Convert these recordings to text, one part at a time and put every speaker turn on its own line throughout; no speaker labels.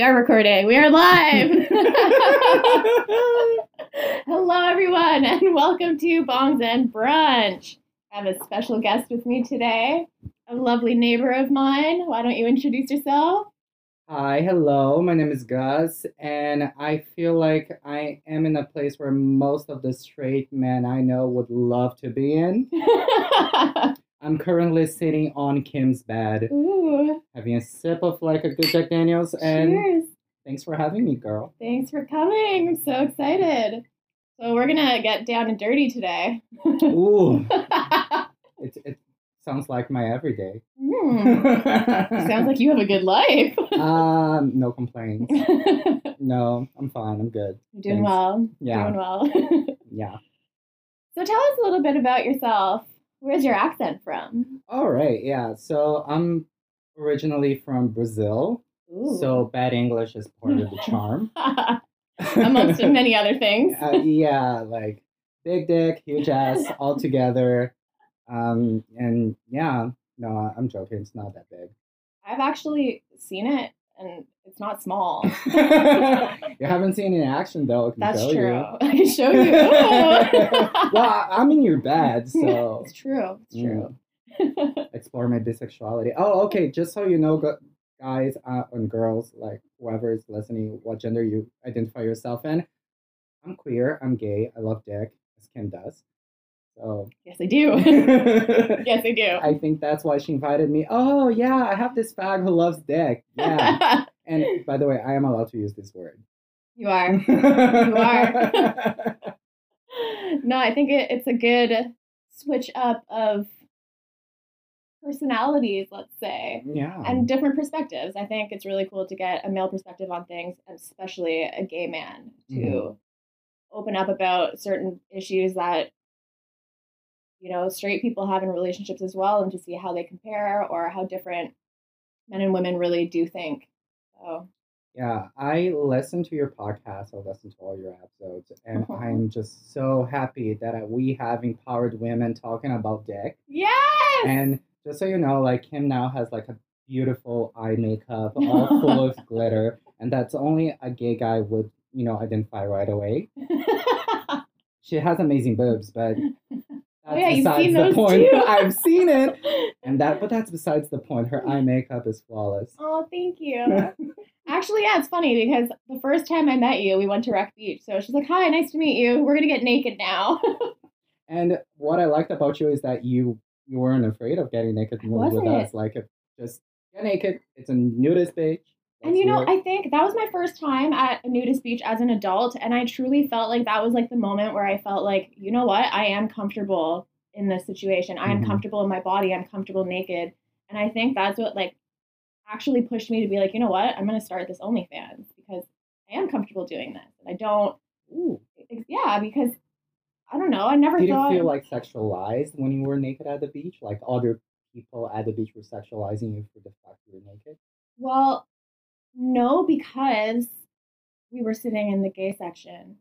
we are recording. We are live. Hello, everyone, and welcome to Bongs and Brunch. I have a special guest with me today, a lovely neighbor of mine. Why don't you introduce yourself?
Hi, hello. My name is Gus, and I feel like I am in a place where most of the straight men I know would love to be in. I'm currently sitting on Kim's bed,
Ooh,
having a sip of like a good Jack Daniels, and
cheers.
thanks for having me, girl.
Thanks for coming. I'm so excited. So, we're going to get down and dirty today.
Ooh, it, it sounds like my everyday.
Hmm, sounds like you have a good life.
um, no complaints. No, I'm fine. I'm good.
doing
Thanks.
well.
Yeah.
Doing well.
Yeah.
so, tell us a little bit about yourself. Where's your accent from?
All right. Yeah. So I'm originally from Brazil.
Ooh.
So bad English is part of the charm.
amongst many other things.
uh, yeah, like big dick, huge ass, all together. Um, and yeah, no, I'm joking. It's not that big.
I've actually seen it, and it's not small.
you haven't seen it in action though.
That's true.
You.
I can show you.
Well, I'm in your bed, so
it's true. It's true.
explore my bisexuality. Oh, okay. Just so you know, guys uh, and girls, like whoever is listening, what gender you identify yourself in. I'm queer. I'm gay. I love dick, as Kim does. So
yes, I do. Yes, I do.
I think that's why she invited me. Oh yeah, I have this fag who loves dick. Yeah. and by the way, I am allowed to use this word.
you are.
you
are. No, I think it, it's a good switch up of personalities, let's say.
yeah.
and different perspectives. I think it's really cool to get a male perspective on things, and especially a gay man to
Mhm.
open up about certain issues that you know straight people have in relationships as well, and to see how they compare or how different men and women really do think. So
Yeah, I listen to your podcast. I listen to all your episodes, and
Aw.
I'm just so happy that uh, we have empowered women talking about dick.
yes,
And just so you know, like Kim now has like a beautiful eye makeup, all full of glitter, and that's only a gay guy would you know identify right away. She has amazing boobs, but
Oh, yeah, you've seen
the
those
point.
too.
I've seen it, and that, but that's besides the point. Her eye makeup is flawless.
oh, thank you. Actually, yeah, it's funny because the first time I met you, we went to Wreck Beach. So she's like, "Hi, nice to meet you. We're gonna get naked now."
And what I liked about you is that you you weren't afraid of getting naked with us. Like, if just get naked. It's a nudist beach.
And you know, I think that was my first time at a nudist beach as an adult, and I truly felt like that was like the moment where I felt like, you know what, I am comfortable in this situation. I am
Mhm.
comfortable in my body. I'm comfortable naked, and I think that's what like actually pushed me to be like, you know what, I'm gonna start this OnlyFans because I am comfortable doing this, and I don't,
Ooh.
yeah, because I don't know, I never
Did you feel like sexualized when you were naked at the beach? Like other people at the beach were sexualizing you for the fact you were naked?
well, no, because we were sitting in the gay section.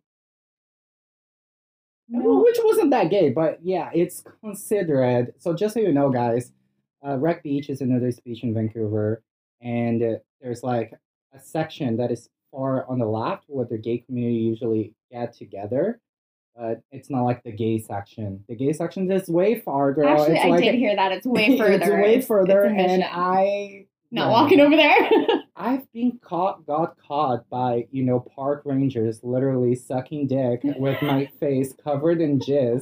Well, Which wasn't that gay, but yeah, it's considered. So just so you know, guys, uh, Wreck Beach is another beach in Vancouver, and uh, there's like a section that is far on the left where the gay community usually get together. But it's not like the gay section. The gay section is way far, girl.
Actually,
it's
I
like
did hear that it's way further.
it's way further,
it's
and. I
not
yeah.
walking over there.
I've been caught, got caught by, you know, park rangers literally sucking dick with my face covered in jizz.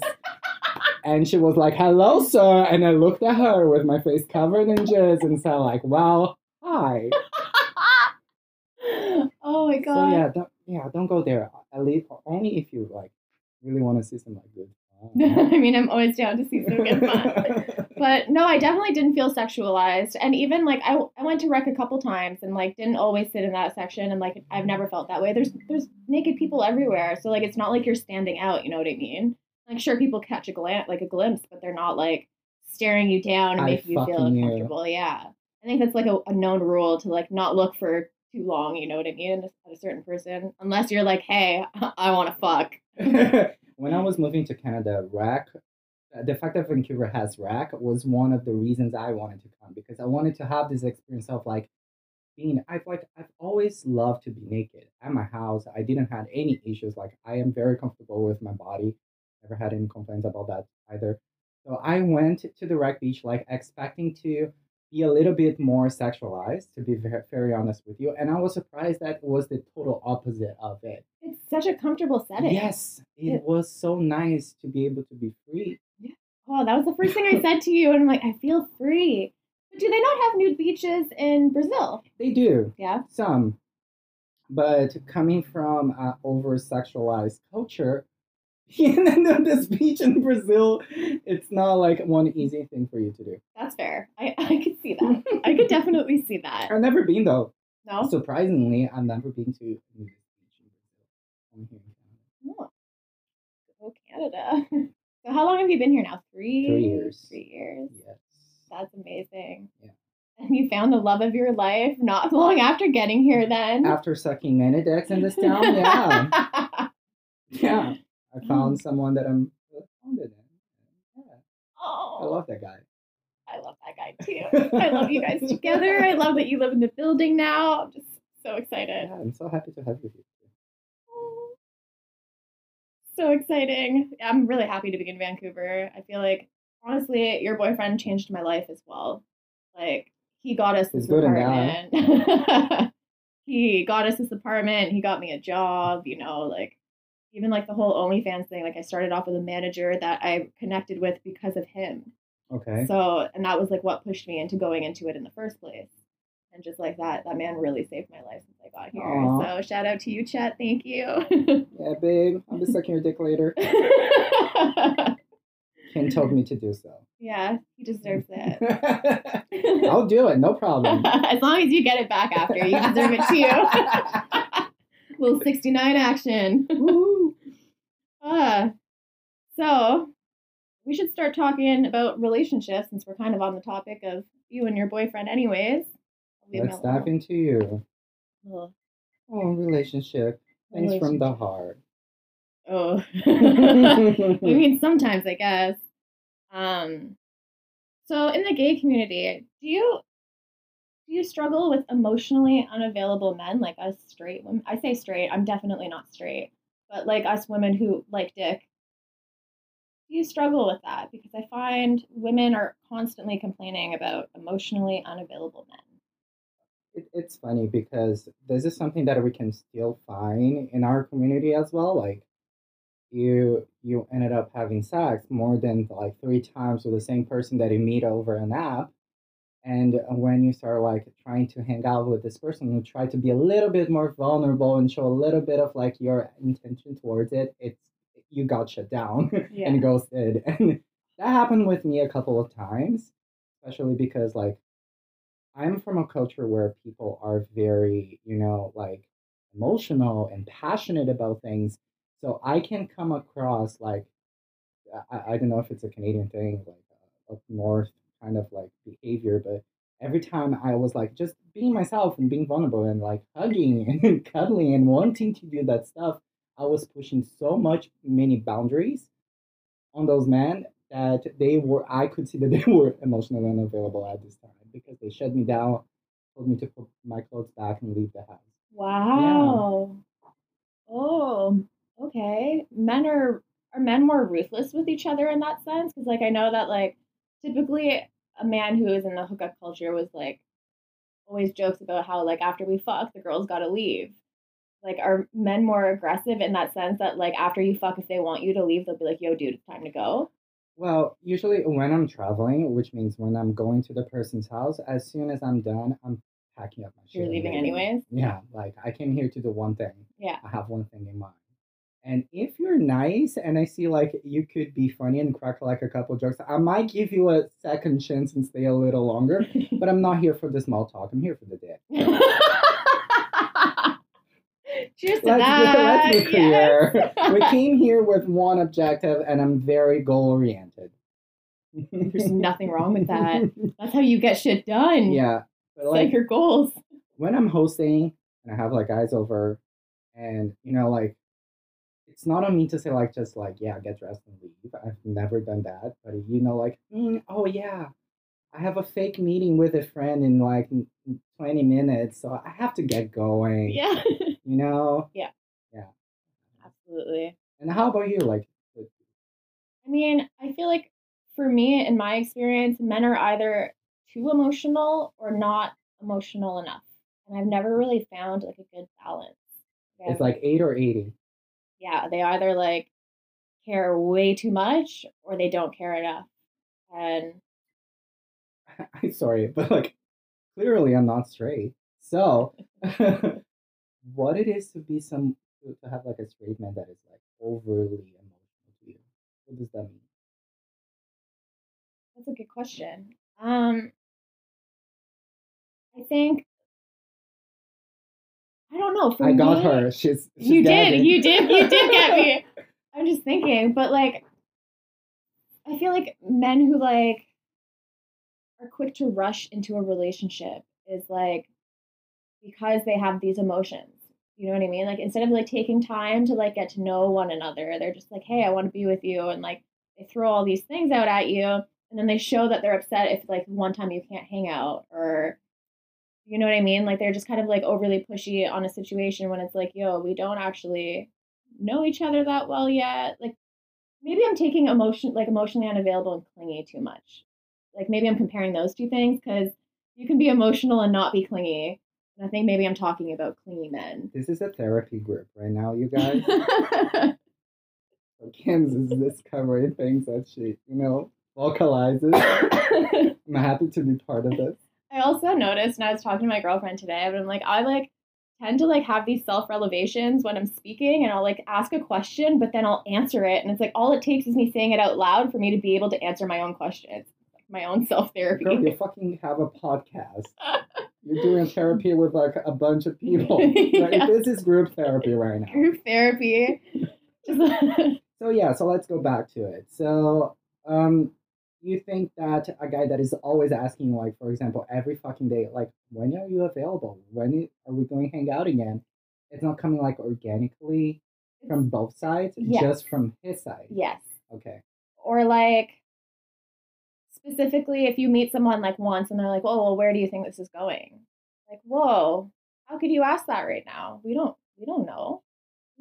And she was like, hello, sir. And I looked at her with my face covered in jizz and said, like, well, hi.
oh my God.
So yeah, don't, yeah, don't go there. At least only if you like really want to see some like good
I mean, I'm always down to see some good fun. But no, I definitely didn't feel sexualized. And even like I, I went to Wreck a couple times and like didn't always sit in that section and like I've never felt that way. There's there's naked people everywhere. So like it's not like you're standing out, you know what I mean? Like sure people catch a glance like a glimpse, but they're not like staring you down and
I
making you feel
knew.
uncomfortable. Yeah. I think that's like a, a known rule to like not look for too long, you know what I mean, at a certain person. Unless you're like, hey, I want to fuck.
When I was moving to Canada, Wreck, uh, the fact that Vancouver has Wreck was one of the reasons I wanted to come because I wanted to have this experience of like being I've like I've always loved to be naked at my house. I didn't have any issues. Like I am very comfortable with my body. Never had any complaints about that either. So I went to the Wreck beach like expecting to be a little bit more sexualized, to be very, very honest with you. And I was surprised that was the total opposite of it.
It's such a comfortable setting.
Yes, it
Yeah.
was so nice to be able to be free. Yeah.
Oh, that was the first thing I said to you, and I'm like, I feel free. But do they not have nude beaches in Brazil?
They do.
Yeah.
some but coming from an over sexualized culture this beach in brazil it's not like one easy thing for you to do
That's fair. I, I could see that. I could definitely see that.
i've never been though
No?
surprisingly i've never been to a nudist beach in only here in Canada.
Oh, Canada. So how long have you been here now? Three?
Three years.
Three years.
yes
That's amazing.
Yeah.
And you found the love of your life not long after getting here then.
after sucking many dicks in this town yeah yeah i found mm. someone that i'm founded in yeah
oh,
i love that guy
I love that guy too. I love you guys together. I love that you live in the building now. I'm just so excited.
yeah, i'm so happy to have you here
So exciting. I'm really happy to be in Vancouver. I feel like honestly, your boyfriend changed my life as well. Like he got us this apartment. he got us this apartment, he got me a job, you know, like even like the whole OnlyFans thing, like I started off with a manager that I connected with because of him.
okay
So, and that was like what pushed me into going into it in the first place. And just like that, that man really saved my life since I got here.
Aw.
So, shout out to you, Chet. Thank you.
Yeah, babe, I'll be sucking your dick later. Ken told me to do so.
yeah, he deserves it.
I'll do it, no problem.
as long as you get it back after, you deserve it too. Little 69 action.
Woo.
Uh, so, we should start talking about relationships since we're kind of on the topic of you and your boyfriend, anyways.
Let's dive into you. Oh, relationship. Things from the heart.
Oh. I mean, sometimes I guess. Um, so in the gay community, do you do you struggle with emotionally unavailable men like us straight women? I say straight. I'm definitely not straight, but like us women who like dick. Do you struggle with that? Because I find women are constantly complaining about emotionally unavailable men.
It, it's funny because this is something that we can still find in our community as well. Like you you ended up having sex more than like three times with the same person that you meet over an app. And uh, when you start like trying to hang out with this person who try to be a little bit more vulnerable and show a little bit of like your intention towards it, it's you got shut down
Yeah.
and ghosted. And that happened with me a couple of times, especially because like I'm from a culture where people are very, you know, like emotional and passionate about things. So I can come across like, I, I don't know if it's a Canadian thing, like uh, up north kind of like behavior, but every time I was like just being myself and being vulnerable and like hugging and cuddling and wanting to do that stuff, I was pushing so much many boundaries on those men that they were I could see that they were emotionally unavailable at this time because they shut me down, told me to put my clothes back and leave the house.
Wow. Oh, okay. Men are are men more ruthless with each other in that sense? Because like I know that like typically a man who is in the hookup culture was like always jokes about how like after we fuck the girl's got to leave. Like are men more aggressive in that sense that like after you fuck if they want you to leave they'll be like yo dude it's time to go.
Well, usually when I'm traveling, which means when I'm going to the person's house, as soon as I'm done, I'm packing up my shit.
You're leaving anyways.
Yeah, like I came here to do one thing.
Yeah.
I have one thing in mind. And if you're nice and I see like you could be funny and crack like a couple jokes, I might give you a second chance and stay a little longer. But I'm not here for the small talk. I'm here for the dick.
Cheers to
Let's
that.
let's be clear.
yes.
we came here with one objective, and I'm very goal oriented.
There's nothing wrong with that. That's how you get shit done.
yeah, but
Set
like
your goals.
when I'm hosting and I have like guys over, and you know, like it's not on me to say like just like yeah, get dressed and leave. I've never done that, but you know, like mm, oh yeah, I have a fake meeting with a friend in like 20 minutes, so I have to get going.
Yeah.
You know? Yeah. Yeah.
Absolutely.
And how about you? Like,
I mean, I feel like for me, in my experience, men are either too emotional or not emotional enough. And I've never really found like a good balance.
it's like 8 or 80.
yeah, they either like care way too much or they don't care enough. And
I'm sorry, but like, clearly I'm not straight. So, what it is to be some, to have like a straight man that is like overly emotional to you? What does that mean?
that's a good question. Um I think I don't know. For
I got
me-
her. She's, she's
You did.
gagging.
You did. You did get me. I'm just thinking, but like, I feel like men who like are quick to rush into a relationship is like because they have these emotions. You know what I mean? Like instead of like taking time to like get to know one another, they're just like, "Hey, I want to be with you," and like they throw all these things out at you, and then they show that they're upset if like one time you can't hang out or you know what I mean? Like they're just kind of like overly pushy on a situation when it's like, yo, we don't actually know each other that well yet. Like maybe I'm taking emotion like emotionally unavailable and clingy too much. Like maybe I'm comparing those two things because you can be emotional and not be clingy. I think maybe I'm talking about clingy men.
This is a therapy group right now, you guys. Kim's is discovering things that she, you know, vocalizes. I'm happy to be part of this.
I also noticed, and I was talking to my girlfriend today, but I'm like, I like tend to like have these self relevations when I'm speaking, and I'll like ask a question, but then I'll answer it, and it's like all it takes is me saying it out loud for me to be able to answer my own questions, my own self
Girl, you fucking have a podcast. You're doing therapy with like a bunch of people.
Yeah.
This is group therapy right now.
Group therapy.
So yeah, so let's go back to it. So um you think that a guy that is always asking like for example every fucking day like when are you available? When are we going to hang out again? It's not coming like organically from both sides,
Yes.
just from his side.
yes.
Okay.
Or like specifically if you meet someone like once and they're like, "Oh, well, where do you think this is going?" Like, "Whoa, how could you ask that right now? We don't we don't know."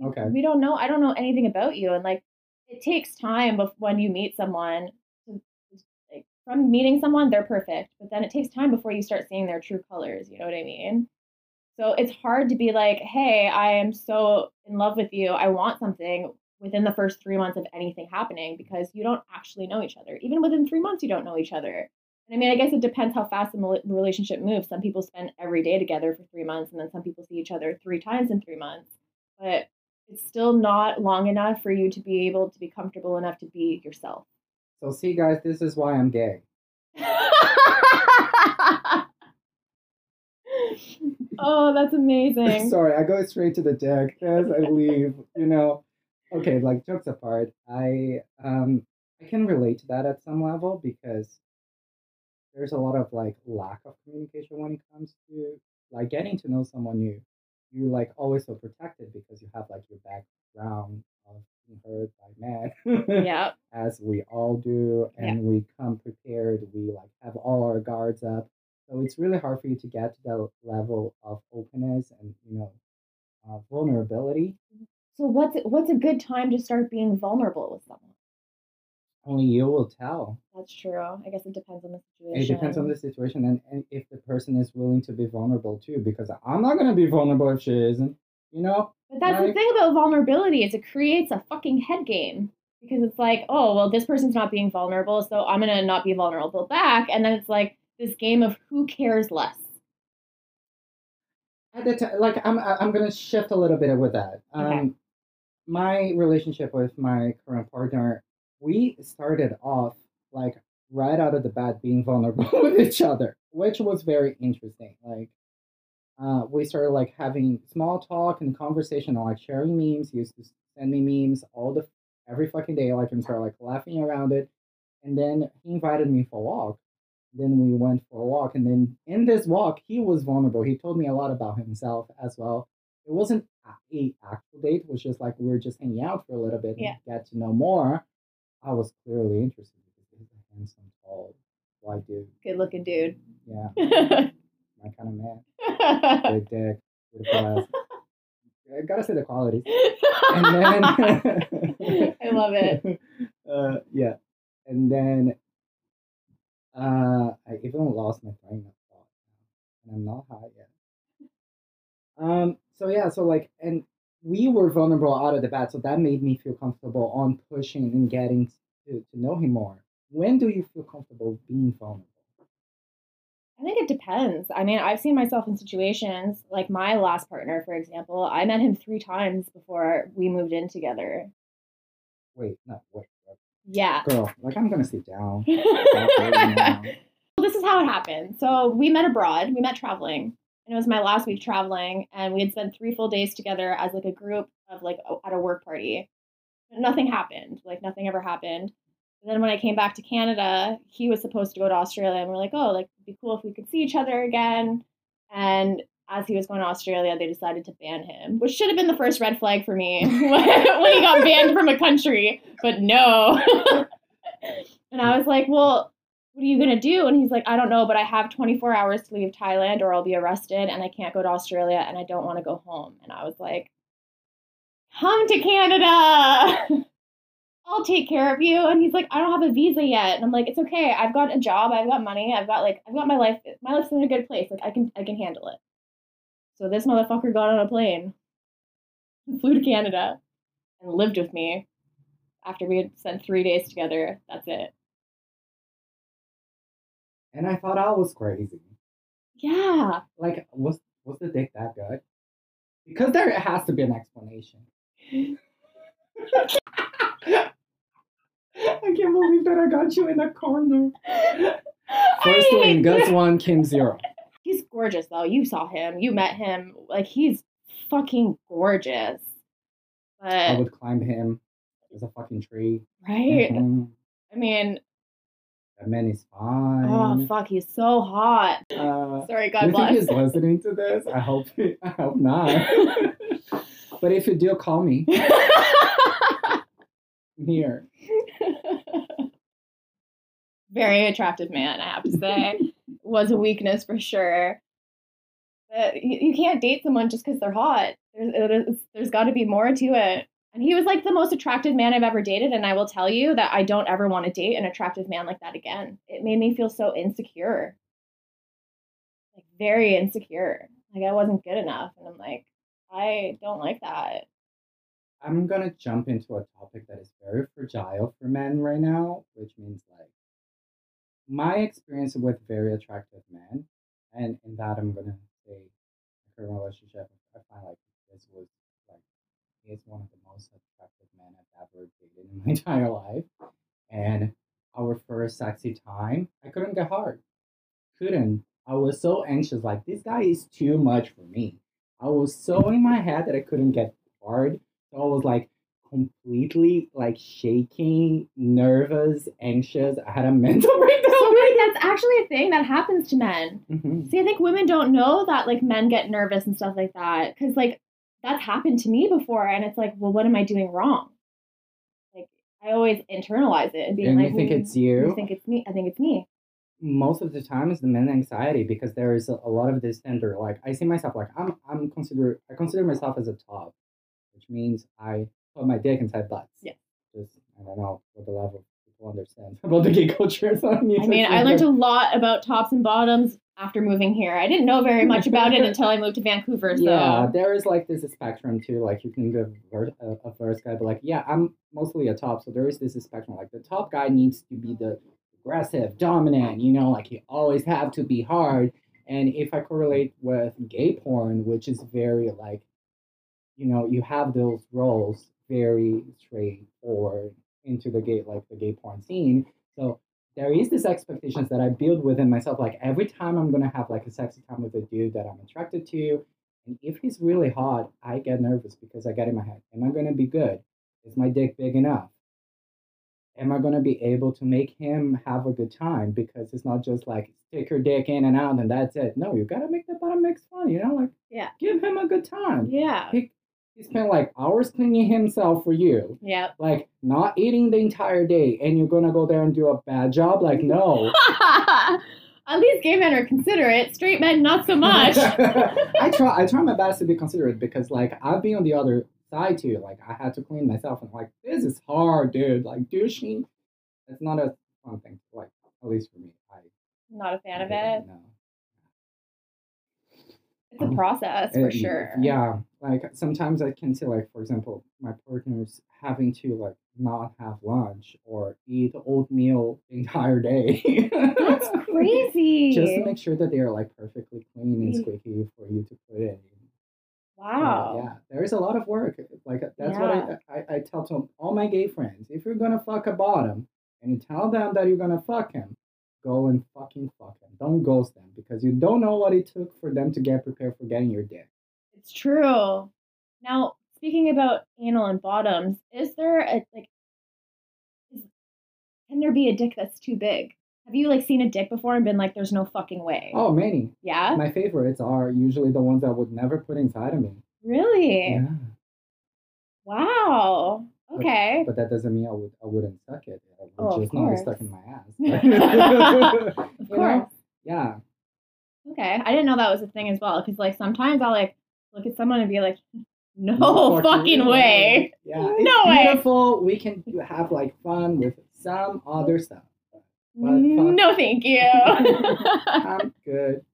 Okay.
We don't know. I don't know anything about you and like it takes time when you meet someone like from meeting someone they're perfect, but then it takes time before you start seeing their true colors, you know what I mean? So it's hard to be like, "Hey, I am so in love with you. I want something." Within the first three months of anything happening because you don't actually know each other. Even within three months, you don't know each other. And I mean, I guess it depends how fast the relationship moves. Some people spend every day together for three months, and then some people see each other three times in three months. But it's still not long enough for you to be able to be comfortable enough to be yourself.
So see guys, this is why I'm gay.
oh, that's amazing.
Sorry, I go straight to the deck as I leave, you know. Okay, like jokes apart, I um I can relate to that at some level because there's a lot of like lack of communication when it comes to like getting to know someone new. You like always so protected because you have like your background of being hurt by men.
yeah.
as we all do, and we come prepared. We like have all our guards up, so it's really hard for you to get to that level of openness and you know uh, vulnerability.
So what's what's a good time to start being vulnerable with someone?
Only you will tell.
That's true. I guess it depends on the situation.
It depends on the situation and, and if the person is willing to be vulnerable too. Because I'm not gonna be vulnerable if she isn't. You know.
But that's the thing about vulnerability is it creates a fucking head game. Because it's like, oh, well, this person's not being vulnerable, so I'm gonna not be vulnerable back. And then it's like this game of who cares less.
at the time, like I'm, I'm gonna shift a little bit with that. Um,
Okay.
My relationship with my current partner, we started off like right out of the bat being vulnerable with each other, which was very interesting. Like, uh, we started like having small talk and conversation, like sharing memes. He used to send me memes all the every fucking day, like and start like laughing around it. And then he invited me for a walk. Then we went for a walk, and then in this walk, he was vulnerable. He told me a lot about himself as well. It wasn't a actual date; it was just like we were just hanging out for a little bit
Yeah.
and get to know more. I was clearly interested because he's a handsome, tall, white dude.
Good looking dude.
Yeah, my kind of man. Big dick, beautiful ass. I gotta say the qualities. And then I
love it.
Uh, yeah, and then uh, I even lost my train of thought, and I'm not high yet. Um. So yeah. So like, and we were vulnerable out of the bat, so that made me feel comfortable on pushing and getting to, to know him more. When do you feel comfortable being vulnerable?
I think it depends. I mean, I've seen myself in situations like my last partner, for example. I met him three times before we moved in together.
Wait, no, wait, wait.
Yeah.
girl. Like I'm gonna sit down.
Well, this is how it happened. So we met abroad. We met traveling, and it was my last week traveling, and we had spent three full days together as like a group of like at a work party. but Nothing happened. Like nothing ever happened. And then when I came back to Canada, he was supposed to go to Australia, and we're like, oh, like it'd be cool if we could see each other again. And as he was going to Australia, they decided to ban him, which should have been the first red flag for me when he got banned from a country. But no. and I was like, well, what are you going to do? And he's like, I don't know, but I have 24 hours to leave Thailand or I'll be arrested and I can't go to Australia and I don't want to go home. And I was like, come to Canada. I'll take care of you. And he's like, I don't have a visa yet. And I'm like, it's okay. I've got a job. I've got money. I've got like, I've got my life. My life's in a good place. Like I can, I can handle it. So this motherfucker got on a plane, flew to Canada, and lived with me. After we had spent three days together, that's it.
And I thought I was crazy.
Yeah.
Like, was was the dick that good? Because there has to be an explanation. I can't believe that I got you in a corner. First
one,
Gus
this.
one, Kim zero.
He's gorgeous though. You saw him. You met him. Like he's fucking gorgeous.
I would climb him. There's a fucking tree.
right.
Mhm.
I mean,
That man is fine.
oh fuck, he's so hot.
uh,
Sorry, God
think
bless.
he's listening to this? I hope. I hope not. but if you do, call me. I'm here.
Very attractive man, I have to say. Was a weakness for sure. But you, you can't date someone just because they're hot. There's, there's got to be more to it. And he was like the most attractive man I've ever dated. And I will tell you that I don't ever want to date an attractive man like that again. It made me feel so insecure. Like, very insecure. Like, I wasn't good enough. And I'm like, I don't like that.
I'm gonna jump into a topic that is very fragile for men right now, which means like my experience with very attractive men, and in that I'm gonna say my current relationship, I find like this was he's one of the most attractive men I've ever dated in my entire life. And our first sexy time, I couldn't get hard. Couldn't. I was so anxious, like this guy is too much for me. I was so in my head that I couldn't get hard. So I was like completely like shaking, nervous, anxious. I had a mental breakdown.
So wait, that's actually a thing that happens to men.
Mhm.
See, I think women don't know that like men get nervous and stuff like that because like that's happened to me before, and it's like, well, what am I doing wrong? Like I always internalize it and being
And
like,
you think
"Well,
it's you?
You think it's me? I think it's me.
most of the time it's the men anxiety because there is a, a lot of this tender like i see myself like i'm i'm consider i consider myself as a top which means i put my dick inside butts
Yeah.
just i don't know what the level people understand about the gay culture so I,
I mean, I learned a lot about tops and bottoms after moving here. I didn't know very much about it until I moved to Vancouver. So
yeah there is like this spectrum too like you can give a, a first guy but like yeah i'm mostly a top so there is this spectrum like the top guy needs to be the aggressive dominant you know like you always have to be hard and if i correlate with gay porn which is very like you know you have those roles very straightforward into the gay like the gay porn scene so there is this expectations that I build within myself. Like every time I'm gonna have like a sexy time with a dude that I'm attracted to, and if he's really hot, I get nervous because I get in my head, am I gonna be good? Is my dick big enough? Am I gonna be able to make him have a good time? Because it's not just like stick your dick in and out and that's it. No, you gotta make the bottom mix fun, you know, like
Yeah.
give him a good time.
yeah,
Pick he spent like hours cleaning himself for you.
Yeah.
Like not eating the entire day, and you're gonna go there and do a bad job. Like no.
At least gay men are considerate. Straight men, not so much.
I try. I try my best to be considerate because like I've been on the other side too. Like I had to clean myself, and like this is hard, dude. Like douching, it's not a fun thing. Like at least for me, I
not a fan of it.
No.
It's a process for sure.
Yeah, like sometimes I can see, like for example, my partner's having to like not have lunch or eat oatmeal the entire day.
That's crazy.
Just to make sure that they are like perfectly clean and
Mm.
squeaky for you to put in.
wow.
Uh, yeah, there is a lot of work. Like that's what I, I I tell to all my gay friends. If you're gonna fuck a bottom and you tell them that you're gonna fuck him, go and fucking fuck them. Don't ghost them because you don't know what it took for them to get prepared for getting your dick.
It's true. Now, speaking about anal and bottoms, is there a like is, can there be a dick that's too big? Have you like seen a dick before and been like there's no fucking way?
Oh, many.
Yeah?
My favorites are usually the ones that would never put inside of me.
Really?
Yeah,
Wow. Okay.
but that doesn't mean I would I wouldn't suck it. It would
Oh,
just not be stuck in my ass.
Of course.
know? Yeah.
Okay. I didn't know that was a thing as well. Cause like sometimes I'll like look at someone and be like, no,
No
fucking way.
Yeah,
No
it's
way.
beautiful. We can have like fun with some other stuff. But. Mm,
no, thank you.
I'm good.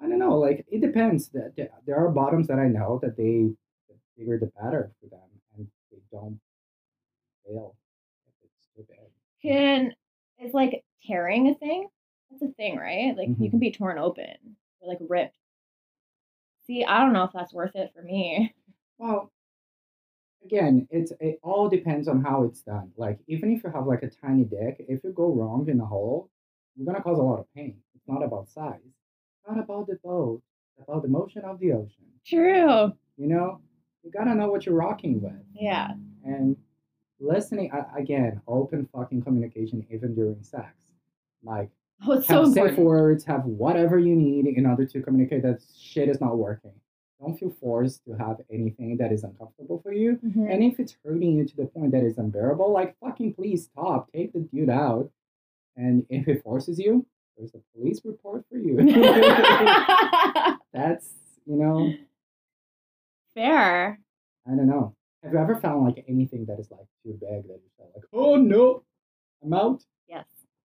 I don't know. Like it depends. That there- are bottoms that I know that they the bigger the better for them, don't fail if it's too big.
can is like tearing a thing? That's a thing, right? Like you
Mhm.
can be torn open or like ripped. See, I don't know if that's worth it for me.
Well, again, it's it all depends on how it's done. Like even if you have like a tiny dick, if you go wrong in a hole, you're gonna cause a lot of pain. It's not about size. It's not about the boat. It's about the motion of the ocean.
True.
You know, you gotta know what you're rocking with.
Yeah.
And listening again, open fucking communication even during sex. Like
Oh, it's so
have safe
important.
words, have whatever you need in order to communicate that shit is not working. Don't feel forced to have anything that is uncomfortable for you.
Mhm.
And if it's hurting you to the point that is unbearable, like fucking please stop. Take the dude out. And if it forces you, there's a police report for you. That's, you know,
Fair.
I don't know. Have you ever found like anything that is like too big that you felt like, oh no, I'm out?
Yes.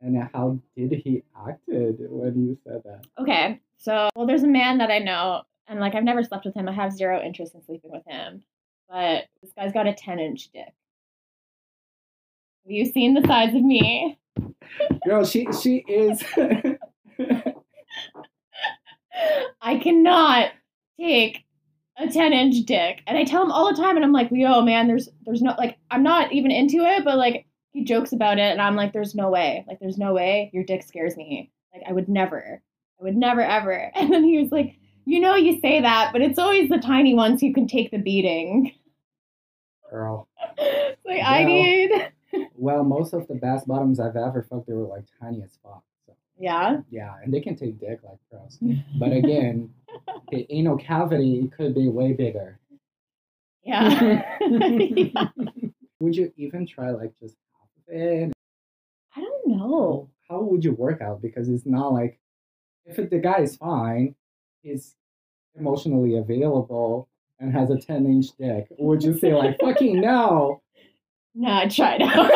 And how did he acted when you said that?
Okay. So, well, there's a man that I know, and like I've never slept with him. I have zero interest in sleeping with him. But this guy's got a 10 inch dick. Have you seen the size of me?
Girl, she she is
I cannot take a 10 inch dick. And I tell him all the time, and I'm like, yo, man, there's there's no like I'm not even into it, but like he jokes about it, and I'm like, there's no way. Like, there's no way. Your dick scares me. Like, I would never. I would never ever. And then he was like, you know you say that, but it's always the tiny ones who can take the beating.
girl.
Like I need
Well, most of the best bottoms I've ever fucked, they were like tiny as fuck.
Yeah.
yeah, and they can take dick like pros. But again, the anal cavity could be way bigger.
Yeah. Yeah.
Would you even try like just half of it?
I don't know.
How would you work out? Because it's not like if it, the guy is fine, he's emotionally available and has a 10 inch dick, would you say like fucking no?
No, I tried out.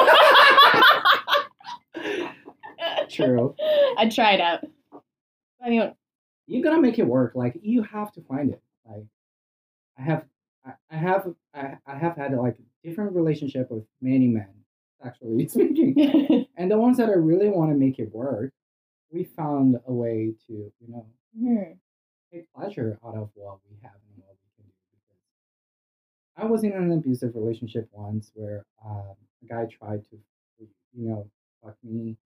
True.
I tried out. I mean,
you gotta make it work. Like you have to find it. Like I have, I, I have, I, I have had like different relationship with many men, sexually speaking, and the ones that I really want to make it work, we found a way to, you know,
hmm,
take pleasure out of what we have and what we can do. Because I was in an abusive relationship once where um, a guy tried to, you know, fuck me,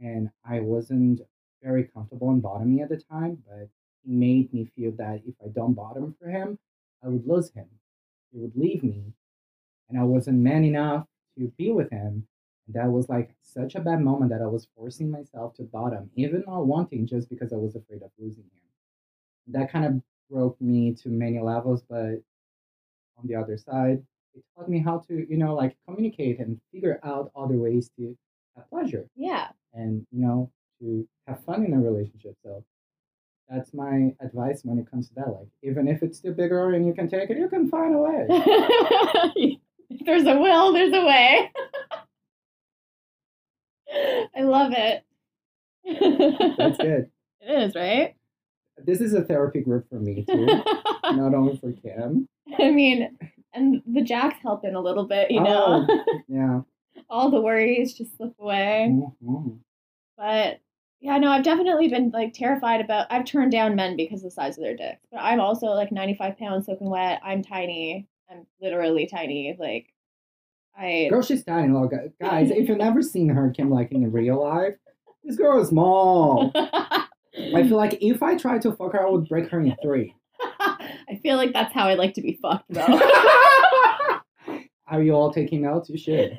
and I wasn't very comfortable in bottoming at the time, but he made me feel that if I don't bottom for him, I would lose him. He would leave me, and I wasn't man enough to be with him. And that was like such a bad moment that I was forcing myself to bottom, even not wanting, just because I was afraid of losing him that kind of broke me to many levels, but on the other side. It taught me how to, you know, like communicate and figure out other ways to have pleasure
Yeah.
And, you know, to have fun in a relationship. So that's my advice when it comes to that. Like, even if it's too bigger and you can take it, you can find a way.
if there's a will, there's a way. I love it.
That's good.
It is, right?
This is a therapy group for me too, not only for Kim.
I mean, and the jacks help in a little bit, you oh, know.
Oh, yeah.
All the worries just slip away.
Mhm.
But yeah, no, I've definitely been like terrified about. I've turned down men because of the size of their dick. But I'm also like 95 pounds, soaking wet. I'm tiny. I'm literally tiny. Like, I.
Girl, she's tiny. Look, guys, if you've never seen her, Kim, like in real life, this girl is small. I feel like if I tried to fuck her, I would break her in three.
I feel like that's how I like to be fucked, though.
Are you all taking notes? You should.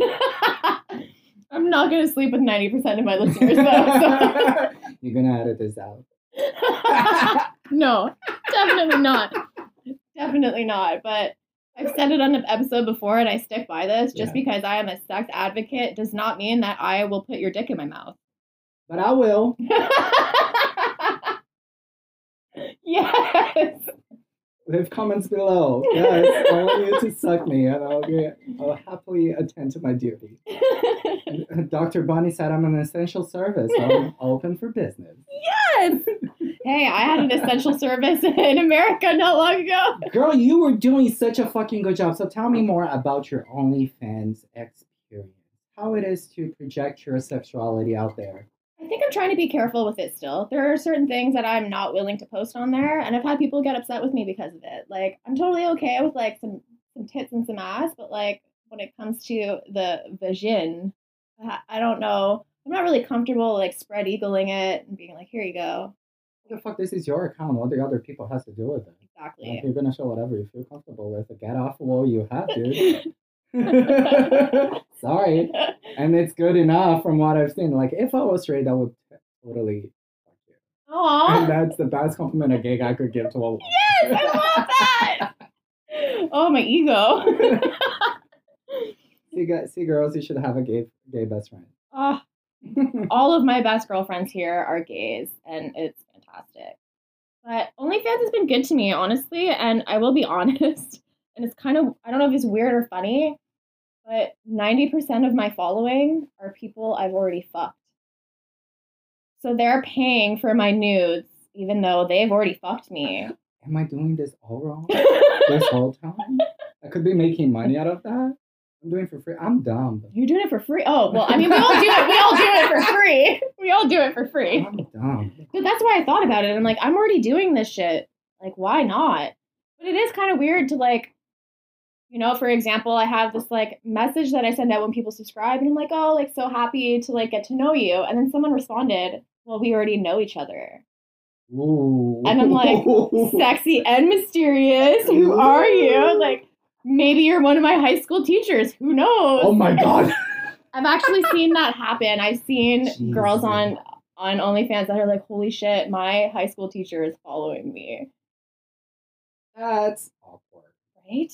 Not gonna sleep with 90% of my listeners, though.
You're gonna edit this out.
No, definitely not. Definitely not. But I've said it on an episode before, and I stick by this. Just
Yeah.
because I am a sex advocate does not mean that I will put your dick in my mouth.
But I will.
yes.
Leave comments below. Yes, I want you to suck me, and I'll, get, I'll happily attend to my duty. Dr. Bonnie said I'm an essential service. So I'm open for business.
yes. Hey, I had an essential service in America not long ago.
Girl, you were doing such a fucking good job. So tell me more about your OnlyFans experience. How it is to project your sexuality out there.
I think I'm trying to be careful with it still. There are certain things that I'm not willing to post on there, and I've had people get upset with me because of it. Like, I'm totally okay with like some some tits and some ass, but like when it comes to the vagin, I don't know. I'm not really comfortable like spread eagling it and being like, here you go.
What the fuck? This is your account. What the other people has to do with it?
Exactly.
Like, you're gonna show whatever you feel comfortable with. Get off what you have, dude. Sorry. And it's good enough from what I've seen. Like, if I was straight, I would totally fuck you. And that's the best compliment a gay guy could give to a woman.
Yes, I love that. Oh, my ego.
see, guys, see, girls, you should have a gay, gay best friend.
Ah, all of my best girlfriends here are gays, and it's fantastic. But OnlyFans has been good to me, honestly, and I will be honest. And it's kind of, I don't know if it's weird or funny, but 90% of my following are people I've already fucked. So they're paying for my nudes, even though they've already fucked me.
Am I doing this all wrong this whole time? I could be making money out of that. I'm doing it for free. I'm dumb.
You're doing it for free. Oh, well, I mean, we all do it. We all do it for free. We all do it for free.
I'm dumb.
But that's why I thought about it. I'm like, I'm already doing this shit. Like, why not? But it is kind of weird to like, you know, for example, I have this like message that I send out when people subscribe, and I'm like, oh, like so happy to like get to know you. And then someone responded, well, we already know each other.
Ooh.
And I'm like, Sexy and mysterious. Who are you? Like, maybe you're one of my high school teachers. Who knows?
Oh my god.
I've actually seen that happen. I've seen girls
Jesus.
on on OnlyFans that are like, "Holy shit, my high school teacher is following me."
That's awkward.
Right?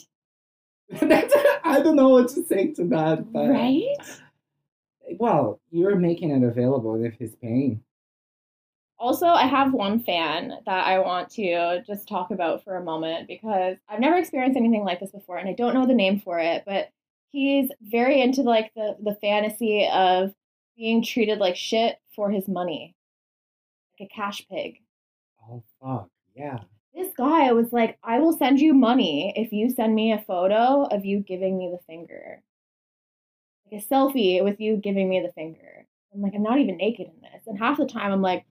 That's, I don't know what to say to that. But,
Right?
Well, you're making it available if he's paying.
Also, I have one fan that I want to just talk about for a moment because I've never experienced anything like this before and I don't know the name for it, but he's very into like the the fantasy of being treated like shit for his money. Like a cash pig.
Oh fuck. Yeah.
This guy was like, I will send you money if you send me a photo of you giving me the finger. Like a selfie with you giving me the finger. I'm like, I'm not even naked in this. And half the time I'm like,